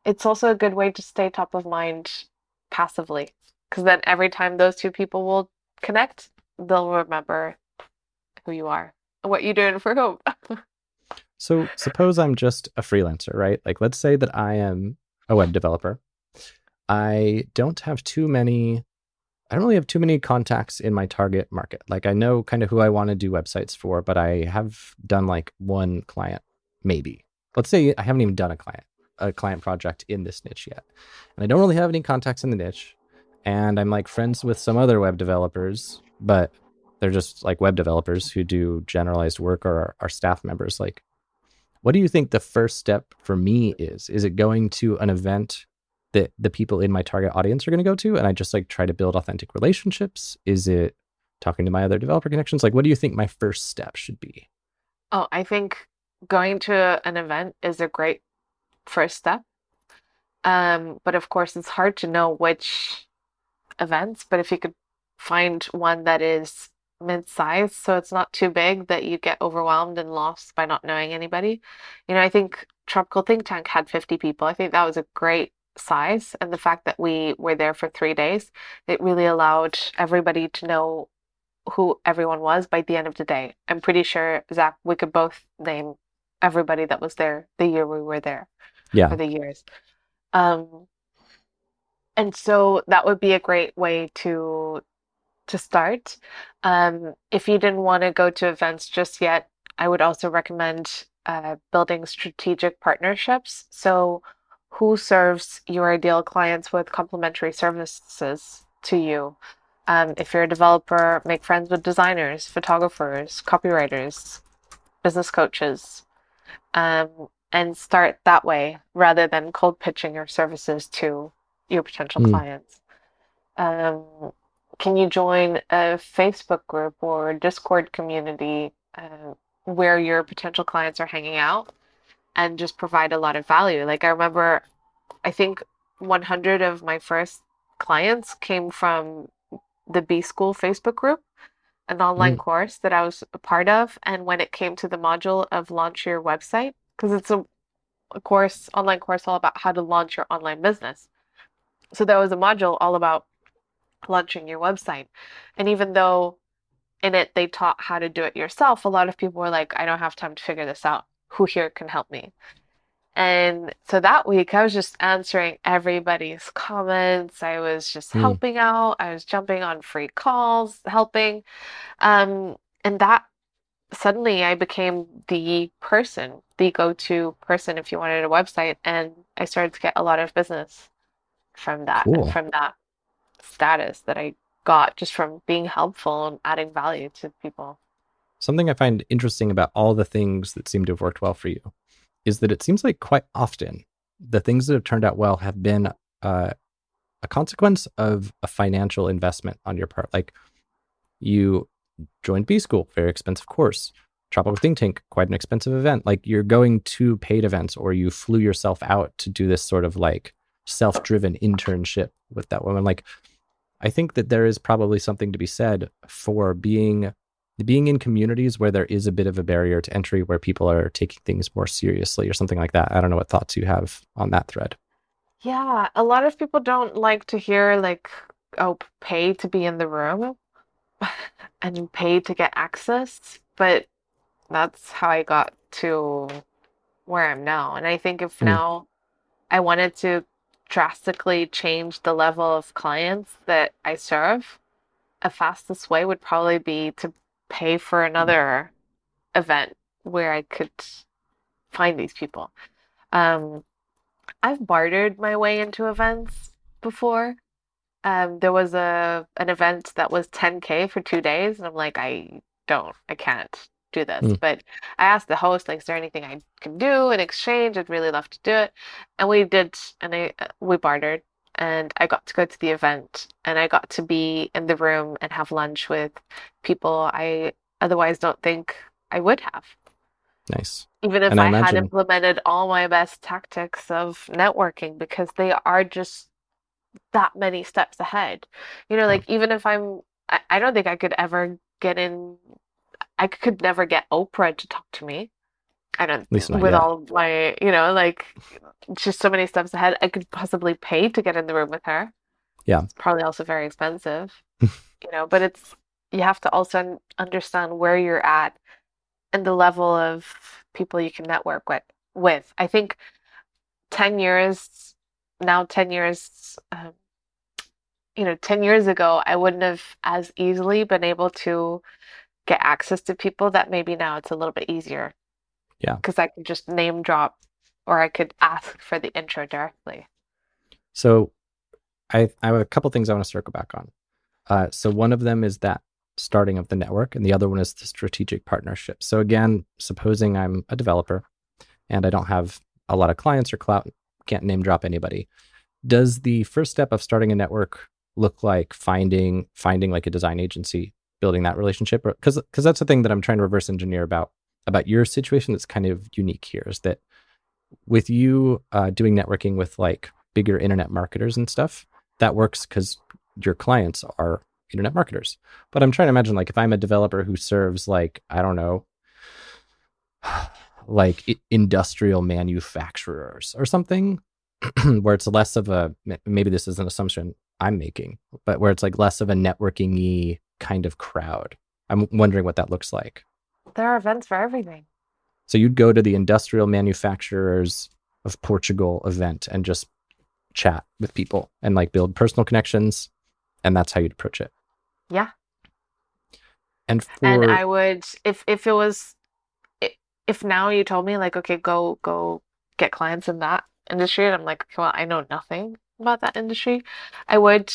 it's also a good way to stay top of mind passively because then every time those two people will connect they'll remember who you are what you doing for hope. so suppose I'm just a freelancer, right? Like let's say that I am a web developer. I don't have too many I don't really have too many contacts in my target market. Like I know kind of who I want to do websites for, but I have done like one client maybe. Let's say I haven't even done a client a client project in this niche yet. And I don't really have any contacts in the niche and I'm like friends with some other web developers, but they're just like web developers who do generalized work or are, are staff members. Like, what do you think the first step for me is? Is it going to an event that the people in my target audience are going to go to and I just like try to build authentic relationships? Is it talking to my other developer connections? Like, what do you think my first step should be? Oh, I think going to an event is a great first step. Um, but of course, it's hard to know which events. But if you could find one that is mid-sized so it's not too big that you get overwhelmed and lost by not knowing anybody you know i think tropical think tank had 50 people i think that was a great size and the fact that we were there for three days it really allowed everybody to know who everyone was by the end of the day i'm pretty sure zach we could both name everybody that was there the year we were there yeah for the years um and so that would be a great way to to start. Um, if you didn't want to go to events just yet, I would also recommend uh, building strategic partnerships. So, who serves your ideal clients with complementary services to you? Um, if you're a developer, make friends with designers, photographers, copywriters, business coaches, um, and start that way rather than cold pitching your services to your potential mm. clients. Um, can you join a Facebook group or Discord community uh, where your potential clients are hanging out and just provide a lot of value? Like I remember, I think 100 of my first clients came from the B School Facebook group, an online mm. course that I was a part of. And when it came to the module of launch your website, because it's a, a course, online course all about how to launch your online business. So there was a module all about launching your website. And even though in it they taught how to do it yourself, a lot of people were like, I don't have time to figure this out. Who here can help me? And so that week, I was just answering everybody's comments. I was just mm. helping out. I was jumping on free calls, helping. Um, and that suddenly I became the person, the go to person if you wanted a website. And I started to get a lot of business from that cool. from that status that I got just from being helpful and adding value to people. Something I find interesting about all the things that seem to have worked well for you is that it seems like quite often the things that have turned out well have been uh, a consequence of a financial investment on your part. Like you joined B School, very expensive course. Tropical Think Tank, quite an expensive event. Like you're going to paid events or you flew yourself out to do this sort of like self driven internship with that woman. Like I think that there is probably something to be said for being being in communities where there is a bit of a barrier to entry where people are taking things more seriously or something like that. I don't know what thoughts you have on that thread. Yeah, a lot of people don't like to hear like oh pay to be in the room and pay to get access, but that's how I got to where I'm now. And I think if mm. now I wanted to drastically change the level of clients that I serve, a fastest way would probably be to pay for another event where I could find these people. Um, I've bartered my way into events before. Um, there was a an event that was 10k for two days, and I'm like, I don't, I can't do this. Mm. But I asked the host, like, is there anything I can do in exchange? I'd really love to do it, and we did, and I we bartered, and I got to go to the event, and I got to be in the room and have lunch with people I otherwise don't think I would have. Nice. Even if and I, I imagine... had implemented all my best tactics of networking, because they are just that many steps ahead. You know, like mm. even if I'm, I, I don't think I could ever get in. I could never get Oprah to talk to me. I don't with yet. all my, you know, like just so many steps ahead. I could possibly pay to get in the room with her. Yeah, it's probably also very expensive, you know. But it's you have to also understand where you're at and the level of people you can network with. With I think ten years now, ten years, um, you know, ten years ago, I wouldn't have as easily been able to get access to people that maybe now it's a little bit easier. Yeah, because I could just name drop, or I could ask for the intro directly. So, I I have a couple things I want to circle back on. Uh, so one of them is that starting of the network, and the other one is the strategic partnership. So again, supposing I'm a developer and I don't have a lot of clients or clout, can't name drop anybody. Does the first step of starting a network look like finding finding like a design agency, building that relationship? Because because that's the thing that I'm trying to reverse engineer about about your situation that's kind of unique here is that with you uh, doing networking with like bigger internet marketers and stuff, that works because your clients are internet marketers. But I'm trying to imagine like if I'm a developer who serves like, I don't know, like industrial manufacturers or something, where it's less of a maybe this is an assumption I'm making, but where it's like less of a networking y kind of crowd. I'm wondering what that looks like. There are events for everything. So you'd go to the industrial manufacturers of Portugal event and just chat with people and like build personal connections and that's how you'd approach it. Yeah. And for... and I would if if it was if now you told me like okay go go get clients in that industry and I'm like well I know nothing about that industry, I would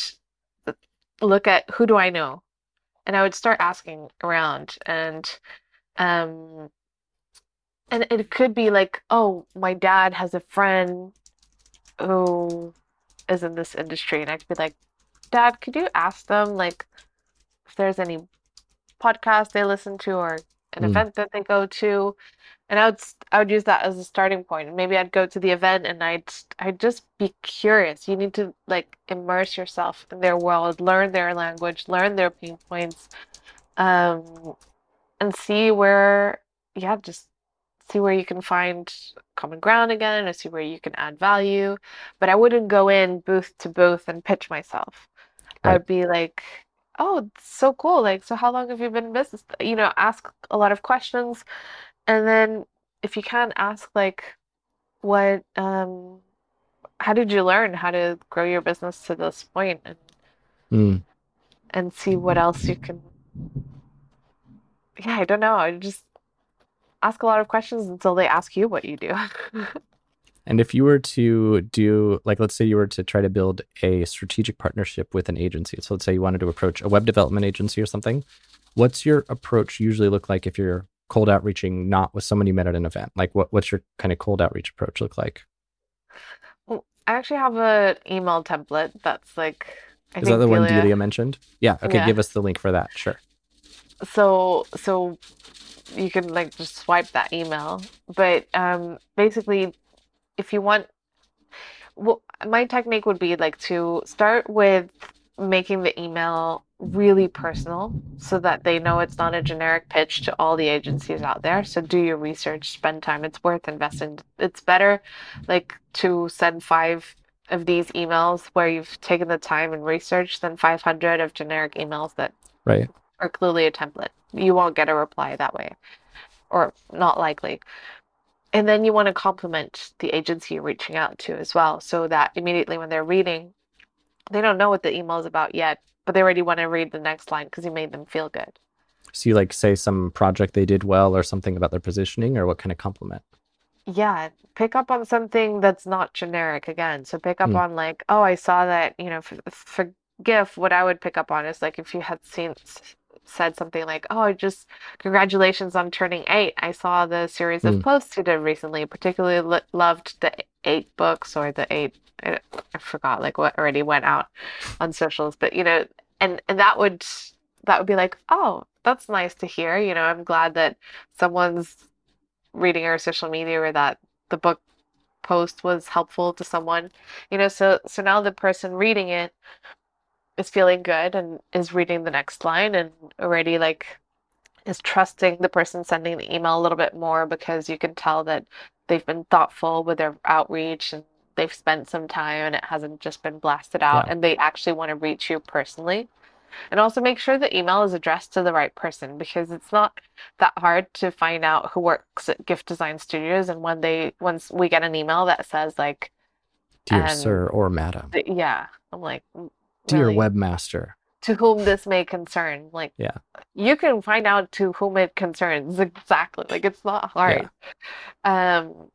look at who do I know, and I would start asking around and um and it could be like oh my dad has a friend who is in this industry and I could be like dad could you ask them like if there's any podcast they listen to or an mm. event that they go to and I would I would use that as a starting point. Maybe I'd go to the event and I'd I'd just be curious. You need to like immerse yourself in their world, learn their language, learn their pain points, um, and see where yeah, just see where you can find common ground again, and see where you can add value. But I wouldn't go in booth to booth and pitch myself. Right. I would be like, oh, so cool. Like, so how long have you been in business? You know, ask a lot of questions. And then if you can ask like what um how did you learn how to grow your business to this point and mm. and see what else you can yeah, I don't know. I just ask a lot of questions until they ask you what you do. And if you were to do, like, let's say you were to try to build a strategic partnership with an agency. So let's say you wanted to approach a web development agency or something. What's your approach usually look like if you're cold outreaching not with someone you met at an event? Like, what, what's your kind of cold outreach approach look like? Well, I actually have an email template that's like, I Is that the Delia... one Delia mentioned? Yeah. Okay. Yeah. Give us the link for that. Sure. So, so you can like just swipe that email, but um, basically if you want well, my technique would be like to start with making the email really personal so that they know it's not a generic pitch to all the agencies out there. So do your research, spend time. It's worth investing. It's better like to send five of these emails where you've taken the time and research than 500 of generic emails that right. Are clearly a template. You won't get a reply that way or not likely. and then you want to compliment the agency you're reaching out to as well, so that immediately when they're reading, they don't know what the email is about yet, but they already want to read the next line because you made them feel good. So you like say some project they did well or something about their positioning or what kind of compliment? Yeah, pick up on something that's not generic again. So pick up Mm. on like, oh, I saw that, you know, for, for GIF, what I would pick up on is like if you had seen said something like, oh, just congratulations on turning eight. I saw the series of Mm. posts you did recently, particularly lo loved the eight books or the eight, I I forgot like what already went out on socials, but you know, and and that would that would be like, oh, that's nice to hear. You know, I'm glad that someone's reading our social media or that the book post was helpful to someone you know so so now the person reading it is feeling good and is reading the next line and already like is trusting the person sending the email a little bit more because you can tell that they've been thoughtful with their outreach and they've spent some time and it hasn't just been blasted out Yeah. and they actually want to reach you personally and also make sure the email is addressed to the right person because it's not that hard to find out who works at GIF Design Studios. And when they once we get an email that says like, Dear Um, sir or madam, th- yeah, I'm like, "Mm, dear really? webmaster. to whom this may concern. Like, Yeah. you can find out to whom it concerns exactly. Like, it's not hard. Um,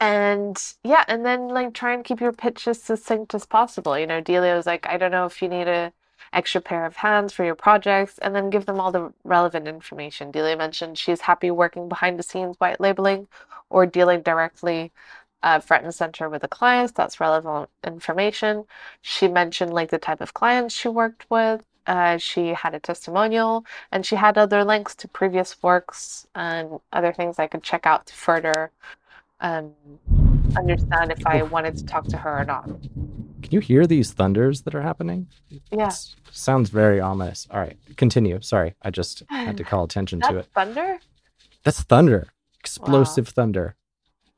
and yeah, and then like try and keep your pitch as succinct as possible. You know, Delia was like, I don't know if you need a extra pair of hands for your projects, and then give them all the relevant information. Delia mentioned she's happy working behind the scenes white labeling or dealing directly uh, front and center with the clients. That's relevant information. She mentioned like the type of clients she worked with. Uh, she had a testimonial and she had other links to previous works and other things I could check out to further um, understand if I wanted to talk to her or not. Can you hear these thunders that are happening? Yeah. Sounds very ominous. All right, continue. Sorry, I just had to call attention to That's it. thunder? That's thunder, explosive thunder.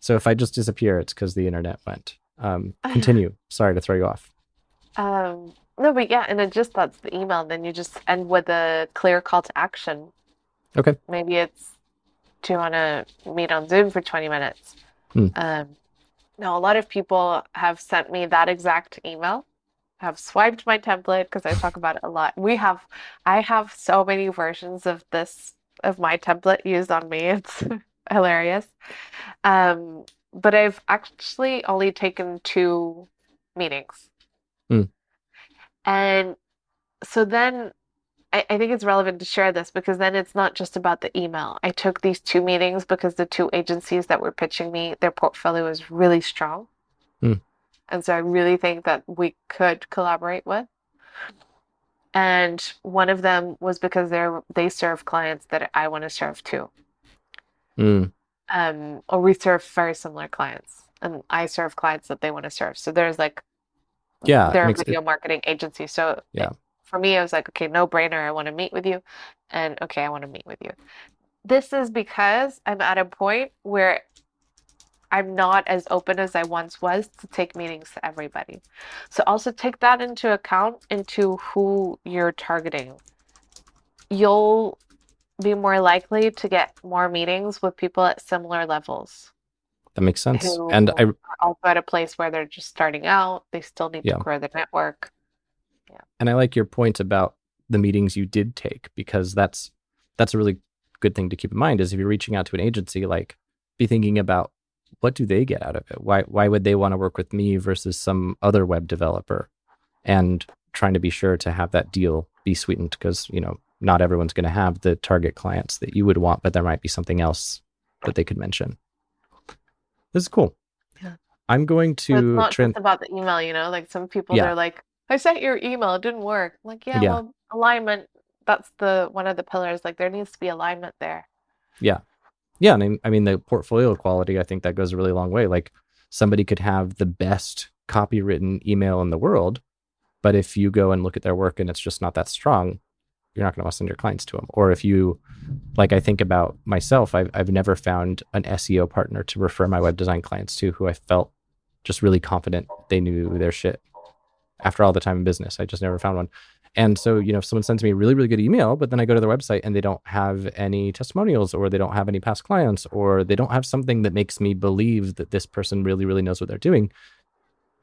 So if I just disappear, it's because the internet went. Um, continue. Sorry to throw you off. Um, no, but yeah, and it just that's the email. Then you just end with a clear call to action. Okay. Maybe it's do you want to meet on Zoom for 20 minutes? Hmm. Um, now, a lot of people have sent me that exact email, have swiped my template because I talk about it a lot. We have, I have so many versions of this, of my template used on me. It's hilarious. Um, but I've actually only taken two meetings. Hmm. And so then I, I think it's relevant to share this because then it's not just about the email. I took these two meetings because the two agencies that were pitching me, their portfolio was really strong. Hmm. And so I really think that we could collaborate with. And one of them was because they're they serve clients that I want to serve too. Mm, Um, or we serve very similar clients, and I serve clients that they want to serve. So there's like yeah, it they're a makes it- video marketing agency. So Yeah. for me, I was like, okay, no brainer. I want to meet with you. And okay, I want to meet with you. This is because I'm at a point where I'm not as open as I once was to take meetings to everybody. So also take that into account into who you're targeting. You'll be more likely to get more meetings with people at similar levels that makes sense. And I also at a place where they're just starting out. They still need Yeah. to grow their network. Yeah. And I like your point about the meetings you did take because that's that's a really good thing to keep in mind is if you're reaching out to an agency like be thinking about what do they get out of it why why would they want to work with me versus some other web developer and trying to be sure to have that deal be sweetened because you know not everyone's going to have the target clients that you would want but there might be something else that they could mention this is cool Yeah. i'm going So it's to not tran- just about the email, you know, like some people Yeah. they're like, I sent your email, it didn't work. I'm like, yeah, Yeah. well, alignment, that's the one of the pillars. Like there needs to be alignment there. Yeah. Yeah. And I, I mean, the portfolio quality, I think that goes a really long way. Like somebody could have the best copywritten email in the world, but if you go and look at their work and it's just not that strong, you're not going to want to send your clients to them. Or if you, like I think about myself, I've, I've never found an SEO partner to refer my web design clients to who I felt just really confident they knew their shit. After all the time in business, I just never found one. And so, you know, if someone sends me a really, really good email, but then I go to their website and they don't have any testimonials or they don't have any past clients or they don't have something that makes me believe that this person really, really knows what they're doing,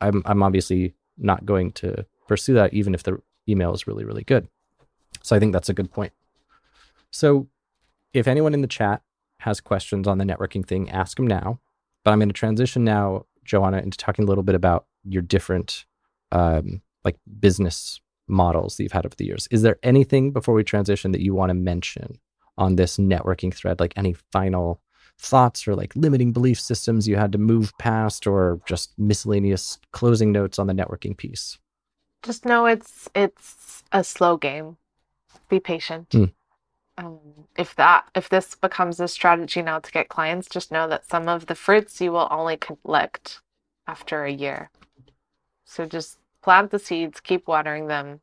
I'm, I'm obviously not going to pursue that, even if the email is really, really good. So I think that's a good point. So if anyone in the chat has questions on the networking thing, ask them now. But I'm going to transition now, Joana, into talking a little bit about your different um, like business models that you've had over the years. Is there anything before we transition that you want to mention on this networking thread? Like any final thoughts or like limiting belief systems you had to move past or just miscellaneous closing notes on the networking piece? Just know it's it's a slow game. Be patient. Mm. Um, if that if this becomes a strategy now to get clients, just know that some of the fruits you will only collect after a year. So just plant the seeds, keep watering them.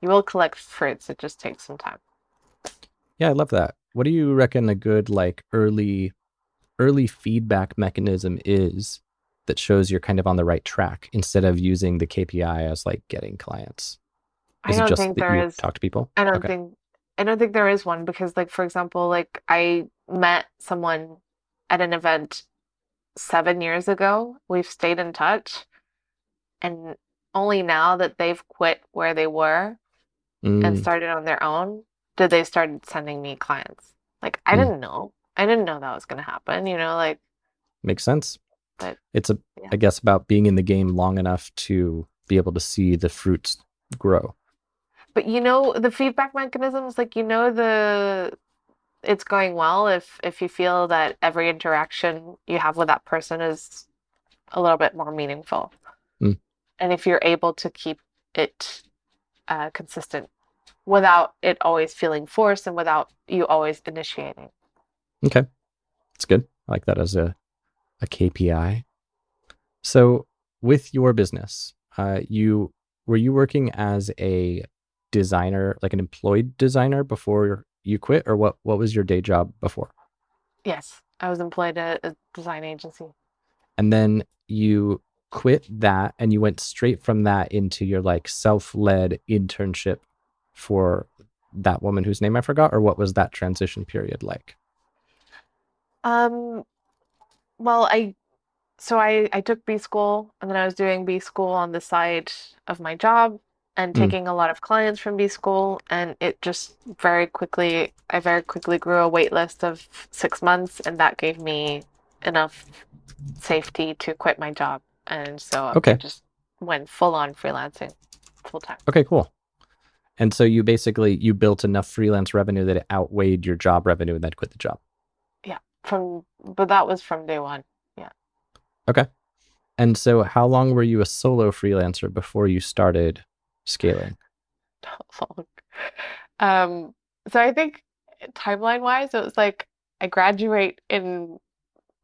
You will collect fruits. It just takes some time. Yeah, I love that. What do you reckon a good like early early feedback mechanism is that shows you're kind of on the right track instead of using the KPI as like getting clients? Is I don't think there is. Talk to people. I don't okay. think. I don't think there is one because, like, for example, like I met someone at an event seven years ago. We've stayed in touch, and only now that they've quit where they were mm. and started on their own did they start sending me clients. Like I mm. didn't know. I didn't know that was going to happen, you know, like makes sense. But it's a yeah. I guess about being in the game long enough to be able to see the fruits grow. But you know the feedback mechanisms like you know the it's going well if if you feel that every interaction you have with that person is a little bit more meaningful. Mm and if you're able to keep it uh, consistent without it always feeling forced and without you always initiating. Okay, that's good. I like that as a a KPI. So, with your business, uh, you were you working as a designer, like an employed designer, before you quit, or what? What was your day job before? Yes, I was employed at a design agency. And then you quit that and you went straight from that into your like self-led internship for that woman whose name I forgot or what was that transition period like? Um well, I so I I took B school and then I was doing B school on the side of my job and mm. taking mm. a lot of clients from B school and it just very quickly I very quickly grew a wait list of 6 months and that gave me enough safety to quit my job and so okay. I just went full on freelancing full time. Okay, cool. And so you basically you built enough freelance revenue that it outweighed your job revenue and then quit the job. Yeah, from but that was from day one. Yeah. Okay. And so how long were you a solo freelancer before you started scaling? long. Um so I think timeline wise it was like I graduate in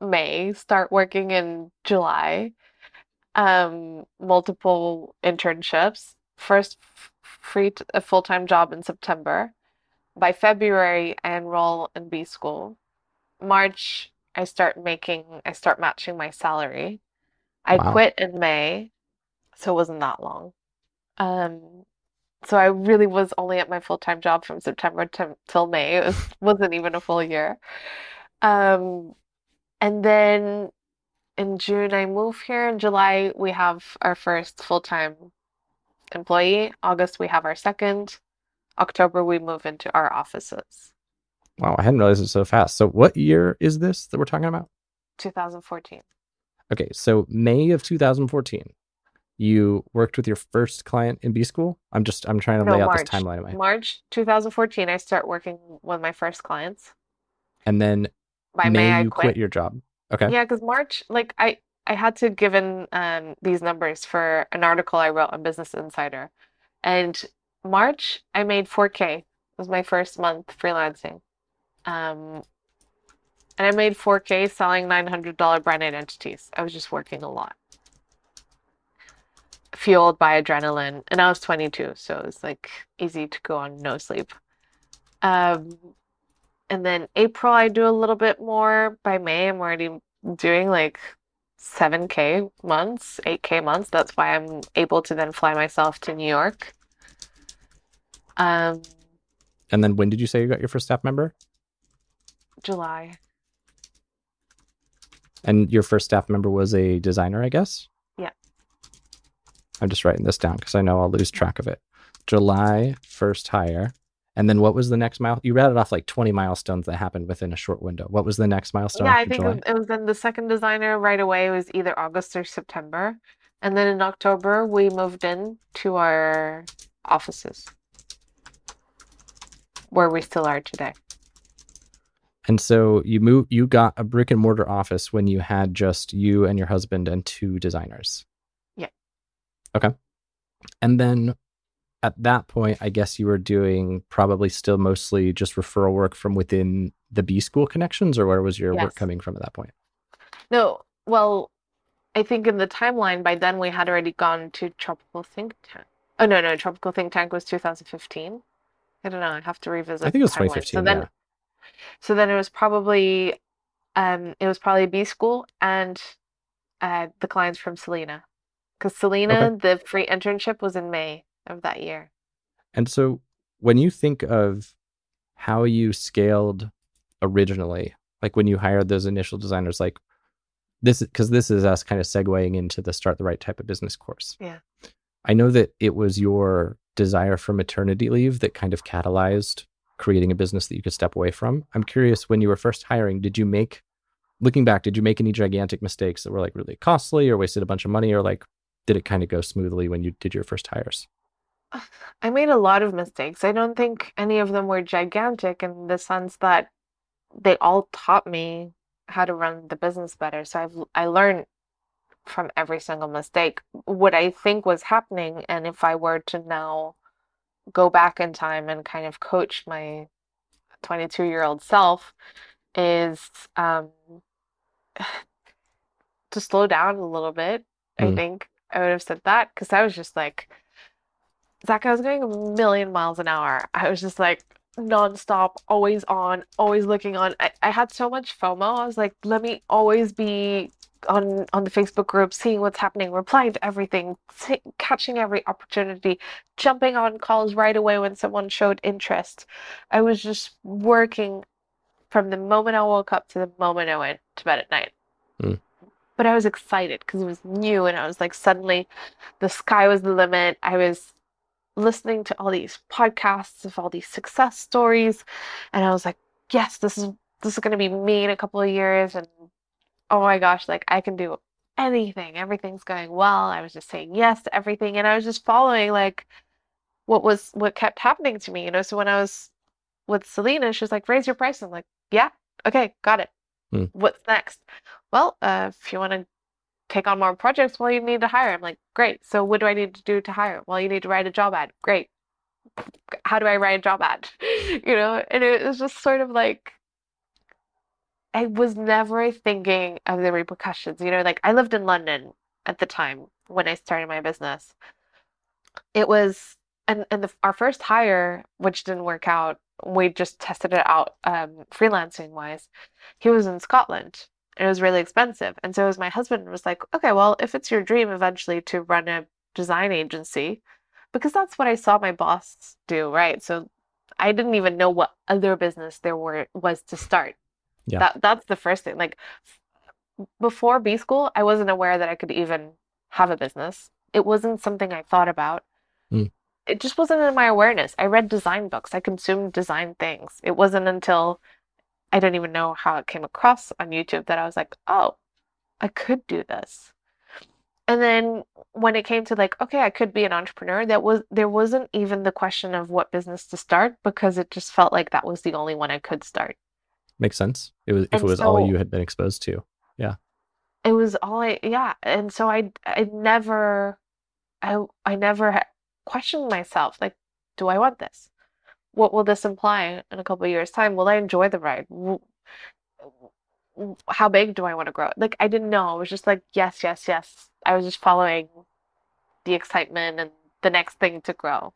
May, start working in July, um, multiple internships. First, free t- a full time job in September. By February, I enroll in B school. March, I start making, I start matching my salary. I wow. quit in May, so it wasn't that long. Um, so I really was only at my full time job from September to, till May. It was, wasn't even a full year. Um, and then in June I move here. In July we have our first full-time employee. August we have our second. October we move into our offices. Wow, I hadn't realized it so fast. So what year is this that we're talking about? 2014. Okay, so May of 2014. You worked with your first client in B school? I'm just I'm trying to no, lay out March. this timeline in my March 2014 I start working with my first clients. And then by May, May you quit. quit your job. Okay. Yeah, because March, like I, I had to give in um, these numbers for an article I wrote on Business Insider, and March I made 4K. It was my first month freelancing, um, and I made 4K selling $900 brand identities. I was just working a lot, fueled by adrenaline, and I was 22, so it was like easy to go on no sleep. Um, and then April I do a little bit more. By May I'm already doing like 7k months, 8k months. That's why I'm able to then fly myself to New York. Um, And then when did you say you got your first staff member? July. And your first staff member was a designer, I guess? I'm just writing this down because I know I'll lose track of it. July first hire. And then what was the next mile? You rattled off like 20 milestones that happened within a short window. What was the next milestone Yeah, I think it July? was, it was then the second designer right away It was either August or September. And then in October, we moved in to our offices where we still are today. And so you move you got a brick and mortar office when you had just you and your husband and two designers. Okay. And then at that point, I guess you were doing probably still mostly just referral work from within the B school connections, or where was your Yes. work coming from at that point? No, well, I think in the timeline by then we had already gone to Tropical Think Tank. Oh no, no, Tropical Think Tank was 2015. I don't know. I have to revisit. I think it was 2015. So then, yeah. so then it was probably, um, it was probably B School and, uh, the clients from Selena, because Selena, the free internship was in May of that year. And so when you think of how you scaled originally, like when you hired those initial designers, like this, because this is us kind of segueing into the start the right type of business course. Yeah. I know that it was your desire for maternity leave that kind of catalyzed creating a business that you could step away from. I'm curious when you were first hiring, did you make, looking back, did you make any gigantic mistakes that were like really costly or wasted a bunch of money or like did it kind of go smoothly when you did your first hires? I made a lot of mistakes. I don't think any of them were gigantic in the sense that they all taught me how to run the business better. So I've I learned from every single mistake what I think was happening, and if I were to now go back in time and kind of coach my 22 year old self, is um, to slow down a little bit. I Mm. think I would have said that because I was just like, Zach, I was going a million miles an hour. I was just like nonstop, always on, always looking on. I, I had so much FOMO. I was like, let me always be on on the Facebook group, seeing what's happening, replying to everything, see, catching every opportunity, jumping on calls right away when someone showed interest. I was just working from the moment I woke up to the moment I went to bed at night. Mm. But I was excited because it was new and I was like suddenly the sky was the limit. I was listening to all these podcasts of all these success stories and I was like, yes, this is this is going to be me in a couple of years and oh my gosh, like I can do anything. Everything's going well. I was just saying yes to everything and I was just following like what was what kept happening to me, you know. So when I was with Selena, she was like, raise your price. I'm like, yeah, okay, got it. Hmm. What's next? Well, uh, if you want to take on more projects, well, you need to hire. I'm like, great. So what do I need to do to hire? Well, you need to write a job ad. Great. How do I write a job ad? You know, and it was just sort of like I was never thinking of the repercussions. You know, like I lived in London at the time when I started my business. It was and and the, our first hire, which didn't work out, we just tested it out um, freelancing wise. He was in Scotland. and It was really expensive, and so as my husband was like, "Okay, well, if it's your dream eventually to run a design agency, because that's what I saw my boss do, right? So I didn't even know what other business there were was to start. Yeah. That that's the first thing. Like before B school, I wasn't aware that I could even have a business. It wasn't something I thought about. Mm. It just wasn't in my awareness. I read design books. I consumed design things. It wasn't until I didn't even know how it came across on YouTube that I was like, "Oh, I could do this." And then when it came to like, okay, I could be an entrepreneur, that was there wasn't even the question of what business to start because it just felt like that was the only one I could start. Makes sense. It was if And it was all you had been exposed to. Yeah. It was all I, yeah. And so I I never I I never questioned myself like, do I want this? What will this imply in a couple of years' time? Will I enjoy the ride? How big do I want to grow? Like I didn't know. I was just like, yes, yes, yes. I was just following the excitement and the next thing to grow.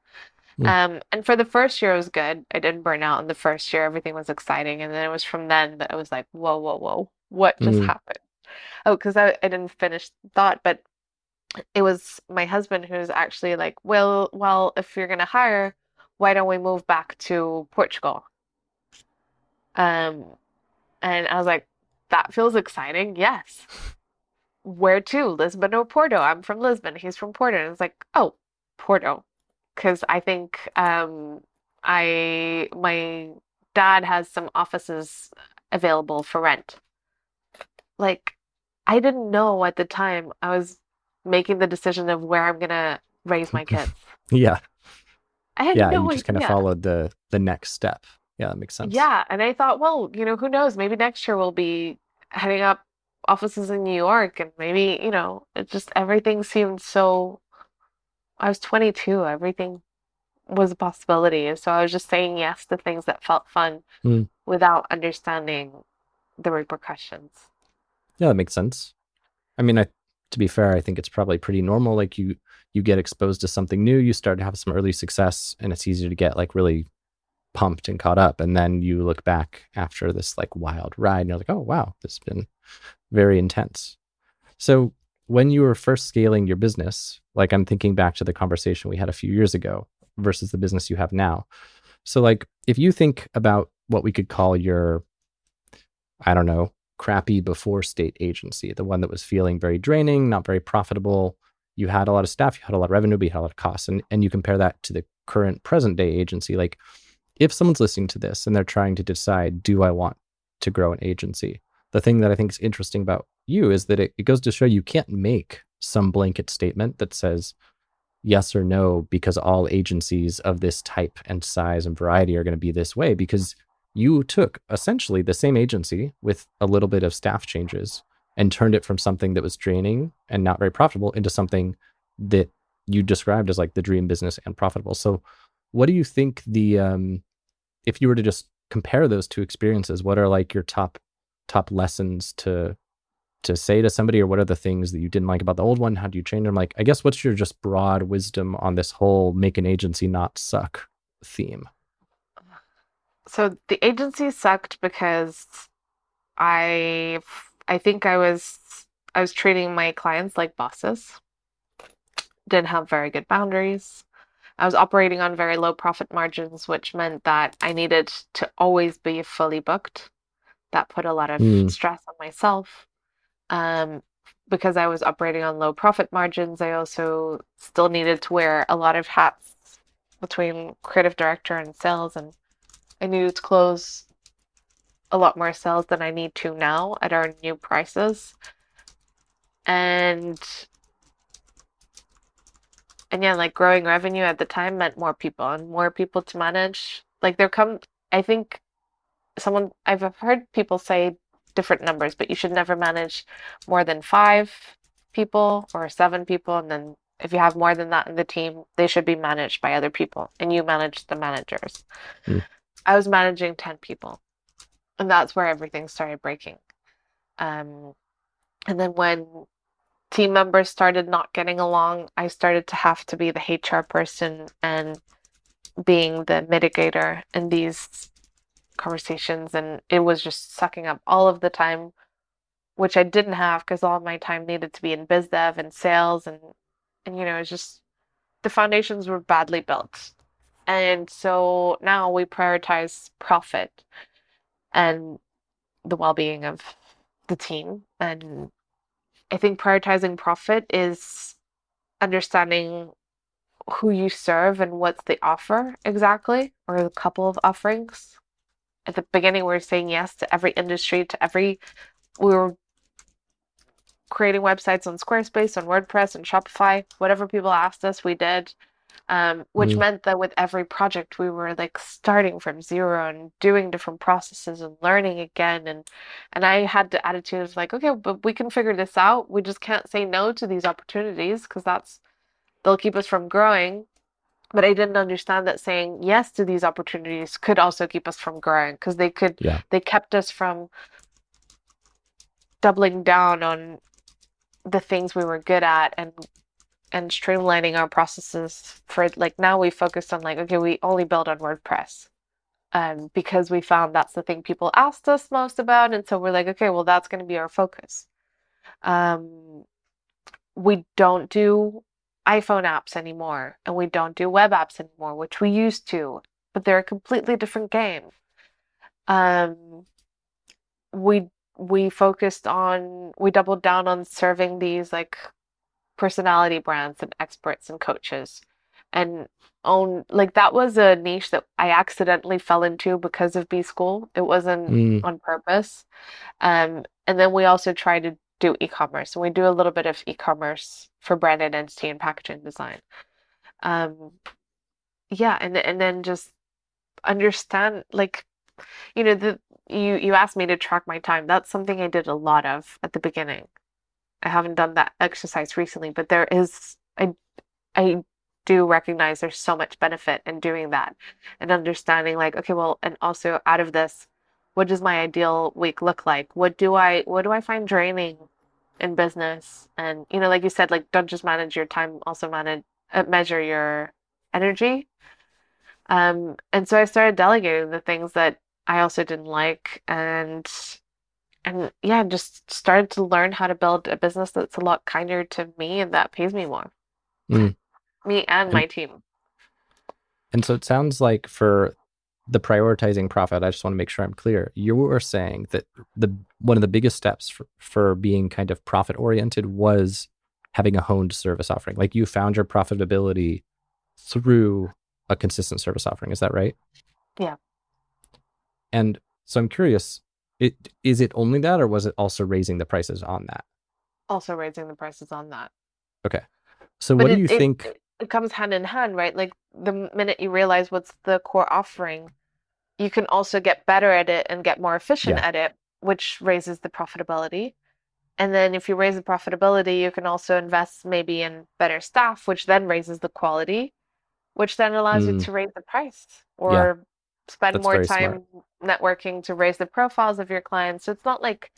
Hmm. Um, and for the first year, it was good. I didn't burn out in the first year. Everything was exciting. And then it was from then that I was like, whoa, whoa, whoa, what just Mm. happened? Oh, because I, I didn't finish thought, but it was my husband who's actually like, well, well, if you're gonna hire, why don't we move back to Portugal? Um, and I was like, that feels exciting. Yes. Where to? Lisbon or Porto? I'm from Lisbon. He's from Porto. And it's like, oh, Porto. Because I think um, I my dad has some offices available for rent. Like, I didn't know at the time I was making the decision of where I'm gonna raise my kids. yeah. I had yeah, no you just kind of followed the the next step. Yeah, that makes sense. Yeah, and I thought, well, you know, who knows? Maybe next year we'll be heading up offices in New York, and maybe, you know, it just everything seemed so. I was 22, everything was a possibility. And so I was just saying yes to things that felt fun Mm. without understanding the repercussions. Yeah, that makes sense. I mean, I to be fair, I think it's probably pretty normal. Like you you get exposed to something new, you start to have some early success, and it's easy to get like really pumped and caught up. And then you look back after this like wild ride and you're like, oh wow, this has been very intense. So when you were first scaling your business, like I'm thinking back to the conversation we had a few years ago versus the business you have now. So like if you think about what we could call your I don't know, crappy before state agency, the one that was feeling very draining, not very profitable. You had a lot of staff, you had a lot of revenue, but you had a lot of costs. And, and you compare that to the current present day agency. Like if someone's listening to this and they're trying to decide, do I want to grow an agency? The thing that I think is interesting about you is that it, it goes to show you can't make some blanket statement that says yes or no because all agencies of this type and size and variety are going to be this way because you took essentially the same agency with a little bit of staff changes and turned it from something that was draining and not very profitable into something that you described as like the dream business and profitable. So, what do you think the um, if you were to just compare those two experiences, what are like your top top lessons to to say to somebody, or what are the things that you didn't like about the old one? How do you change them? Like, I guess what's your just broad wisdom on this whole make an agency not suck theme? So the agency sucked because I I think I was I was treating my clients like bosses. Didn't have very good boundaries. I was operating on very low profit margins, which meant that I needed to always be fully booked. That put a lot of Hmm. stress on myself. Um, because I was operating on low profit margins, I also still needed to wear a lot of hats between creative director and sales, and I needed to close a lot more sales than I need to now at our new prices. And and yeah, like growing revenue at the time meant more people and more people to manage. Like there come I think someone I've heard people say different numbers, but you should never manage more than five people or seven people and then if you have more than that in the team, they should be managed by other people and you manage the managers. Hmm. I was managing 10 people and that's where everything started breaking. Um, and then when team members started not getting along, I started to have to be the HR person and being the mitigator in these conversations. And it was just sucking up all of the time, which I didn't have because all my time needed to be in biz dev and sales. And, and you know, it's just the foundations were badly built. And so now we prioritize profit and the well-being of the team. And i think prioritizing profit is understanding who you serve and what's the offer exactly or a couple of offerings. At the beginning we were saying yes to every industry to every we were creating websites on squarespace on wordpress and shopify. Whatever people asked us we did um, which Mm. meant that with every project we were like starting from zero and doing different processes and learning again and and I had the attitude of like okay but we can figure this out we just can't say no to these opportunities because that's they'll keep us from growing but I didn't understand that saying yes to these opportunities could also keep us from growing because they could Yeah. they kept us from doubling down on the things we were good at and and streamlining our processes for like now we focused on like okay we only build on WordPress um because we found that's the thing people asked us most about and so we're like okay well that's going to be our focus um we don't do iPhone apps anymore, and we don't do web apps anymore, which we used to, but they're a completely different game. Um, we we focused on we doubled down on serving these like personality brands and experts and coaches and own like that was a niche that I accidentally fell into because of B school. It wasn't Mm. on purpose. Um, and then we also try to do e-commerce and we do a little bit of e-commerce for brand identity and packaging design. Um, yeah, and and then just understand like you know the you you asked me to track my time. That's something I did a lot of at the beginning. I haven't done that exercise recently, but there is I I do recognize there's so much benefit in doing that and understanding like okay, well, and also out of this, what does my ideal week look like? What do I what do I find draining in business? And you know, like you said, like don't just manage your time, also manage uh, measure your energy. Um, and so I started delegating the things that I also didn't like and and yeah, just started to learn how to build a business that's a lot kinder to me and that pays me more. Mm. Me and And- my team. And so it sounds like for the prioritizing profit, I just want to make sure I'm clear. You were saying that the one of the biggest steps for, for being kind of profit oriented was having a honed service offering. Like you found your profitability through a consistent service offering. Is that right? Yeah. And so I'm curious, it is it only that or was it also raising the prices on that? Also raising the prices on that. Okay. So But what do you it- think? it- it comes hand in hand, right? Like the minute you realize what's the core offering, you can also get better at it and get more efficient Yeah. at it, which raises the profitability. And then if you raise the profitability, you can also invest maybe in better staff, which then raises the quality, which then allows you Mm. to raise the price or spend That's more time networking to raise the profiles of your clients. So it's not like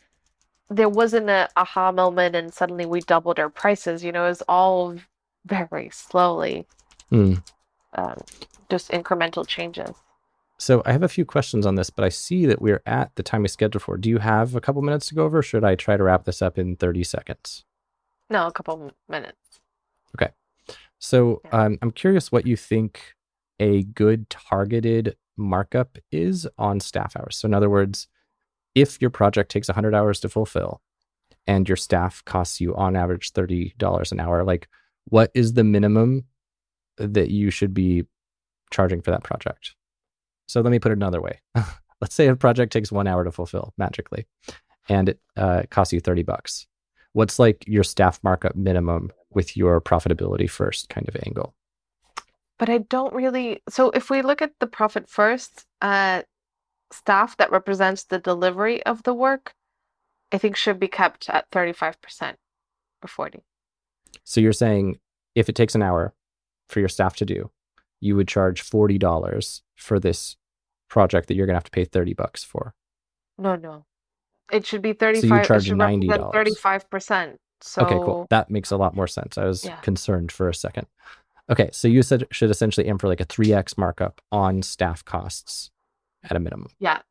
there wasn't a aha moment and suddenly we doubled our prices. You know, it was all very slowly, Hmm. um, just incremental changes. So I have a few questions on this, but I see that we're at the time we scheduled for. Do you have a couple minutes to go over? Or should I try to wrap this up in 30 seconds? No, a couple minutes. Okay. So Yeah. um, I'm curious what you think a good targeted markup is on staff hours. So in other words, if your project takes 100 hours to fulfill and your staff costs you on average $30 an hour, like what is the minimum that you should be charging for that project? So let me put it another way. Let's say a project takes one hour to fulfill magically and it uh, costs you 30 bucks. What's like your staff markup minimum with your profitability first kind of angle? But I don't really. So if we look at the profit first, uh, staff that represents the delivery of the work, I think should be kept at 35% or 40. So you're saying if it takes an hour for your staff to do, you would charge $40 for this project that you're going to have to pay 30 bucks for. No, no. It should be 35. charge it should represent $90. 35%. So okay, cool. That makes a lot more sense. I was Yeah. concerned for a second. Okay, so you said should essentially aim for like a 3x markup on staff costs at a minimum. Yeah.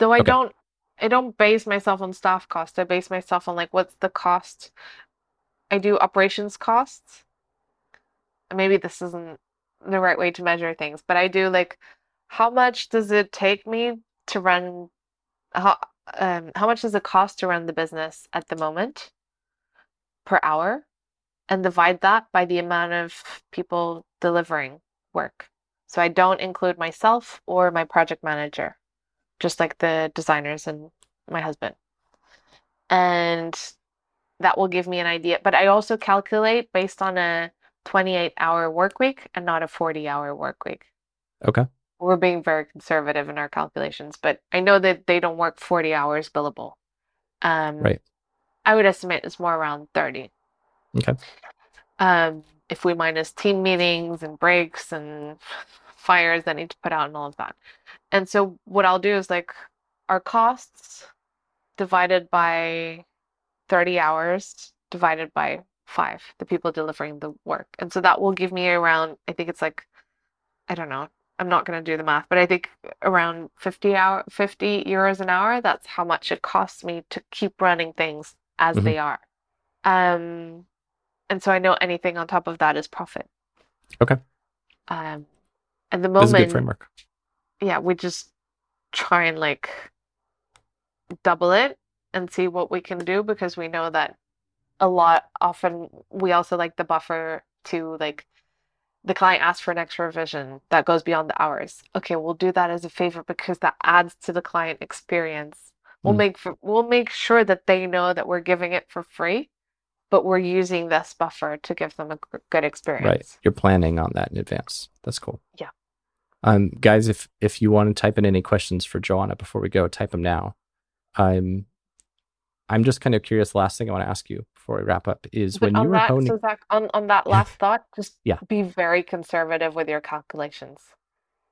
Though I Okay. don't I don't base myself on staff costs. I base myself on like what's the cost. I do operations costs. Maybe this isn't the right way to measure things, but I do like how much does it take me to run how um how much does it cost to run the business at the moment per hour and divide that by the amount of people delivering work. So I don't include myself or my project manager just like the designers and my husband. And that will give me an idea. But I also calculate based on a 28 hour work week and not a 40 hour work week. Okay. We're being very conservative in our calculations, but I know that they don't work 40 hours billable. Um, Right. I would estimate it's more around 30. Okay. Um, if we minus team meetings and breaks and fires that need to put out and all of that. And so what I'll do is like our costs divided by 30 hours divided by five, the people delivering the work. And so that will give me around, I think it's like, I don't know, I'm not going to do the math, but I think around 50 hour, 50 euros an hour. That's how much it costs me to keep running things as Mhm. they are. Um, and so I know anything on top of that is profit. Okay. Um, at the This is a good moment, framework. yeah, we just try and like double it and see what we can do because we know that a lot often we also like the buffer to like the client asks for an extra revision that goes beyond the hours. Okay, we'll do that as a favor because that adds to the client experience. We'll Mm. make for, we'll make sure that they know that we're giving it for free, but we're using this buffer to give them a good experience. Right. You're planning on that in advance. That's cool. Yeah. Um, guys, if if you want to type in any questions for Joana before we go, type them now. I'm I'm just kind of curious. The Last thing I want to ask you before we wrap up is But when you were that, honing. so Zach, on, on that last thought, just Yeah. be very conservative with your calculations.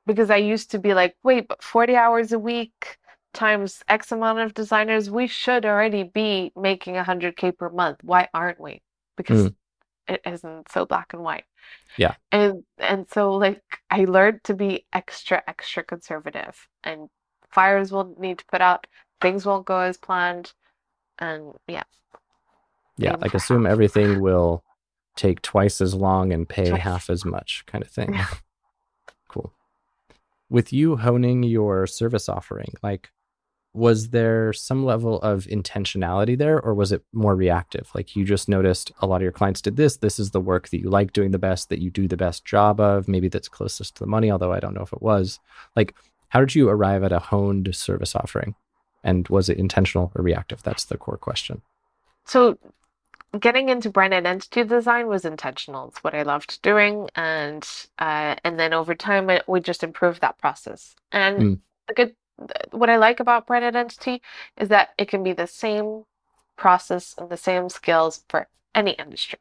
Because I used to be like, wait, but 40 hours a week times X amount of designers, we should already be making 100K per month. Why aren't we? Because mm. it isn't so black and white. Yeah. And and so like I learned to be extra, extra conservative. And fires will need to put out, things won't go as planned. And yeah. yeah, aim like assume half. everything will take twice as long and pay Twice. half as much, kind of thing. Yeah. cool. With you honing your service offering, like was there some level of intentionality there or was it more reactive like you just noticed a lot of your clients did this this is the work that you like doing the best that you do the best job of maybe that's closest to the money although i don't know if it was like how did you arrive at a honed service offering and was it intentional or reactive that's the core question So getting into brand identity design was intentional. It's what I loved doing, and uh, and then over time we just improved that process. And Mm. the good, what I like about brand identity is that it can be the same process and the same skills for any industry.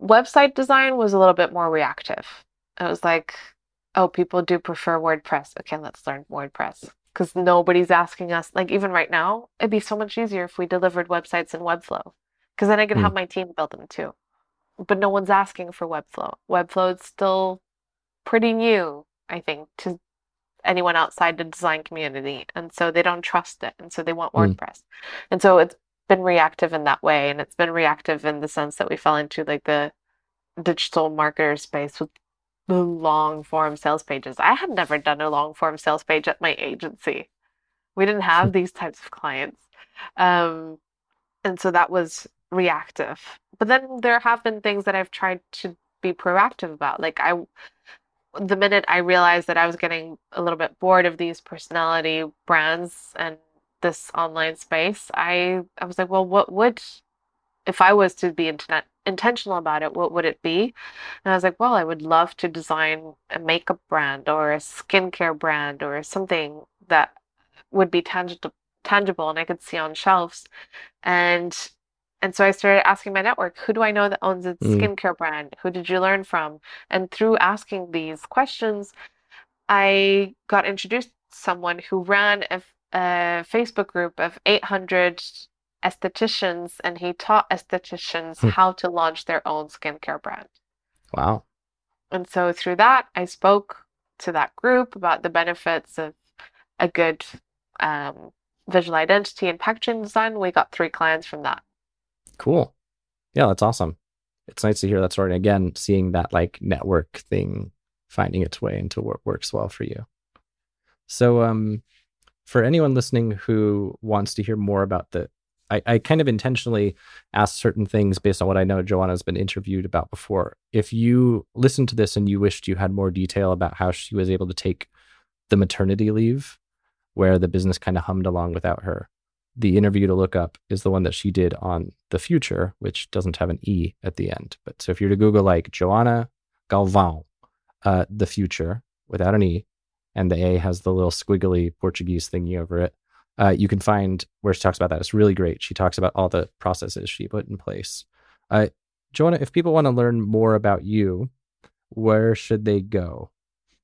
Website design was a little bit more reactive. It was like, oh, people do prefer WordPress. Okay, let's learn WordPress because nobody's asking us. Like even right now, it'd be so much easier if we delivered websites in Webflow, because then I could Hmm. have my team build them too. But no one's asking for Webflow. Webflow is still pretty new, I think, to anyone outside the design community, and so they don't trust it, and so they want Hmm. WordPress, and so it's been reactive in that way, and it's been reactive in the sense that we fell into like the digital marketer space with the long form sales pages. I had never done a long form sales page at my agency. We didn't have these types of clients. Um, and so that was reactive. But then there have been things that I've tried to be proactive about. Like I the minute I realized that I was getting a little bit bored of these personality brands and this online space, I I was like, well, what would if I was to be internet intentional about it, what would it be? And I was like, well, I would love to design a makeup brand or a skincare brand or something that would be tangible tangible and I could see on shelves. And and so I started asking my network, who do I know that owns a Mm. skincare brand? Who did you learn from? And through asking these questions, I got introduced to someone who ran a, a Facebook group of 800 estheticians, and he taught estheticians Hmm. how to launch their own skincare brand. wow And so through that, I spoke to that group about the benefits of a good um, visual identity and packaging design. We got three clients from that. Cool. Yeah, that's awesome. It's nice to hear that story. And again, seeing that like network thing finding its way into what works well for you. So, um, for anyone listening who wants to hear more about the, I, I kind of intentionally asked certain things based on what I know Joana's been interviewed about before. If you listened to this and you wished you had more detail about how she was able to take the maternity leave, where the business kind of hummed along without her, the interview to look up is the one that she did on the Futur, which doesn't have an E at the end. But so if you're to Google like Joana Galvão, uh, the Futur without an E, and the A has the little squiggly Portuguese thingy over it, uh, you can find where she talks about that. It's really great. She talks about all the processes she put in place. Uh, Joana, if people want to learn more about you, where should they go?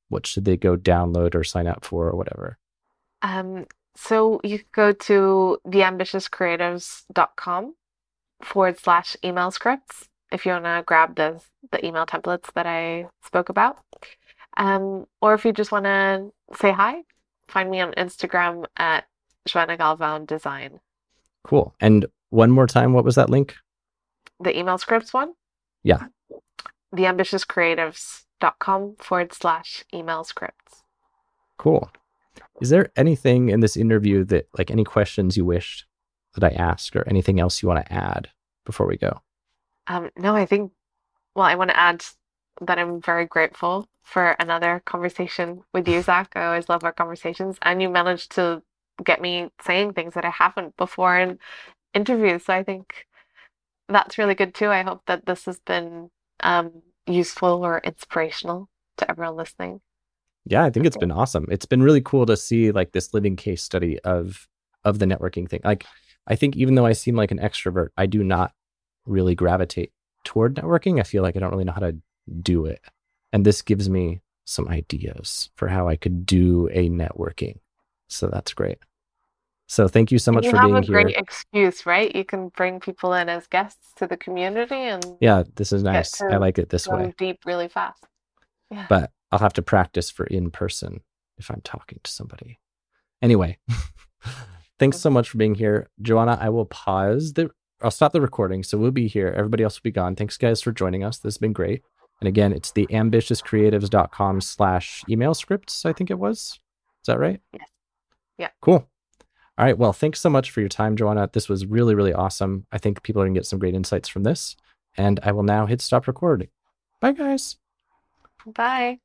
What should they go download or sign up for or whatever? Um, so you could go to theambitiouscreatives.com forward slash email scripts if you want to grab the the email templates that I spoke about. Um, or if you just want to say hi, find me on Instagram at Joana Galvão Design. Cool. And one more time, what was that link? the email scripts one? Yeah. Theambitiouscreatives.com forward slash email scripts. Cool. Is there anything in this interview that, like, any questions you wished that I asked, or anything else you want to add before we go? Um, no, I think, well, I want to add that I'm very grateful for another conversation with you, Zach. I always love our conversations, and you managed to get me saying things that I haven't before in interviews. So I think that's really good too. I hope that this has been um, useful or inspirational to everyone listening. Yeah, I think it's been awesome. It's been really cool to see like this living case study of of the networking thing. Like I think even though I seem like an extrovert, I do not really gravitate toward networking. I feel like I don't really know how to do it. And this gives me some ideas for how I could do a networking. So that's great. So thank you so much you for have being a here. great excuse, right? You can bring people in as guests to the community and Yeah, this is nice. I like it this way. deep really fast. Yeah. But I'll have to practice for in person if I'm talking to somebody. Anyway, thanks so much for being here. Joana, I will pause the I'll stop the recording. So we'll be here. Everybody else will be gone. Thanks guys for joining us. This has been great. And again, it's the ambitiouscreatives.com slash email scripts, I think it was. Is that right? Yes. Yeah. Cool. All right. Well, thanks so much for your time, Joana. This was really, really awesome. I think people are going to get some great insights from this. And I will now hit stop recording. Bye, guys. Bye.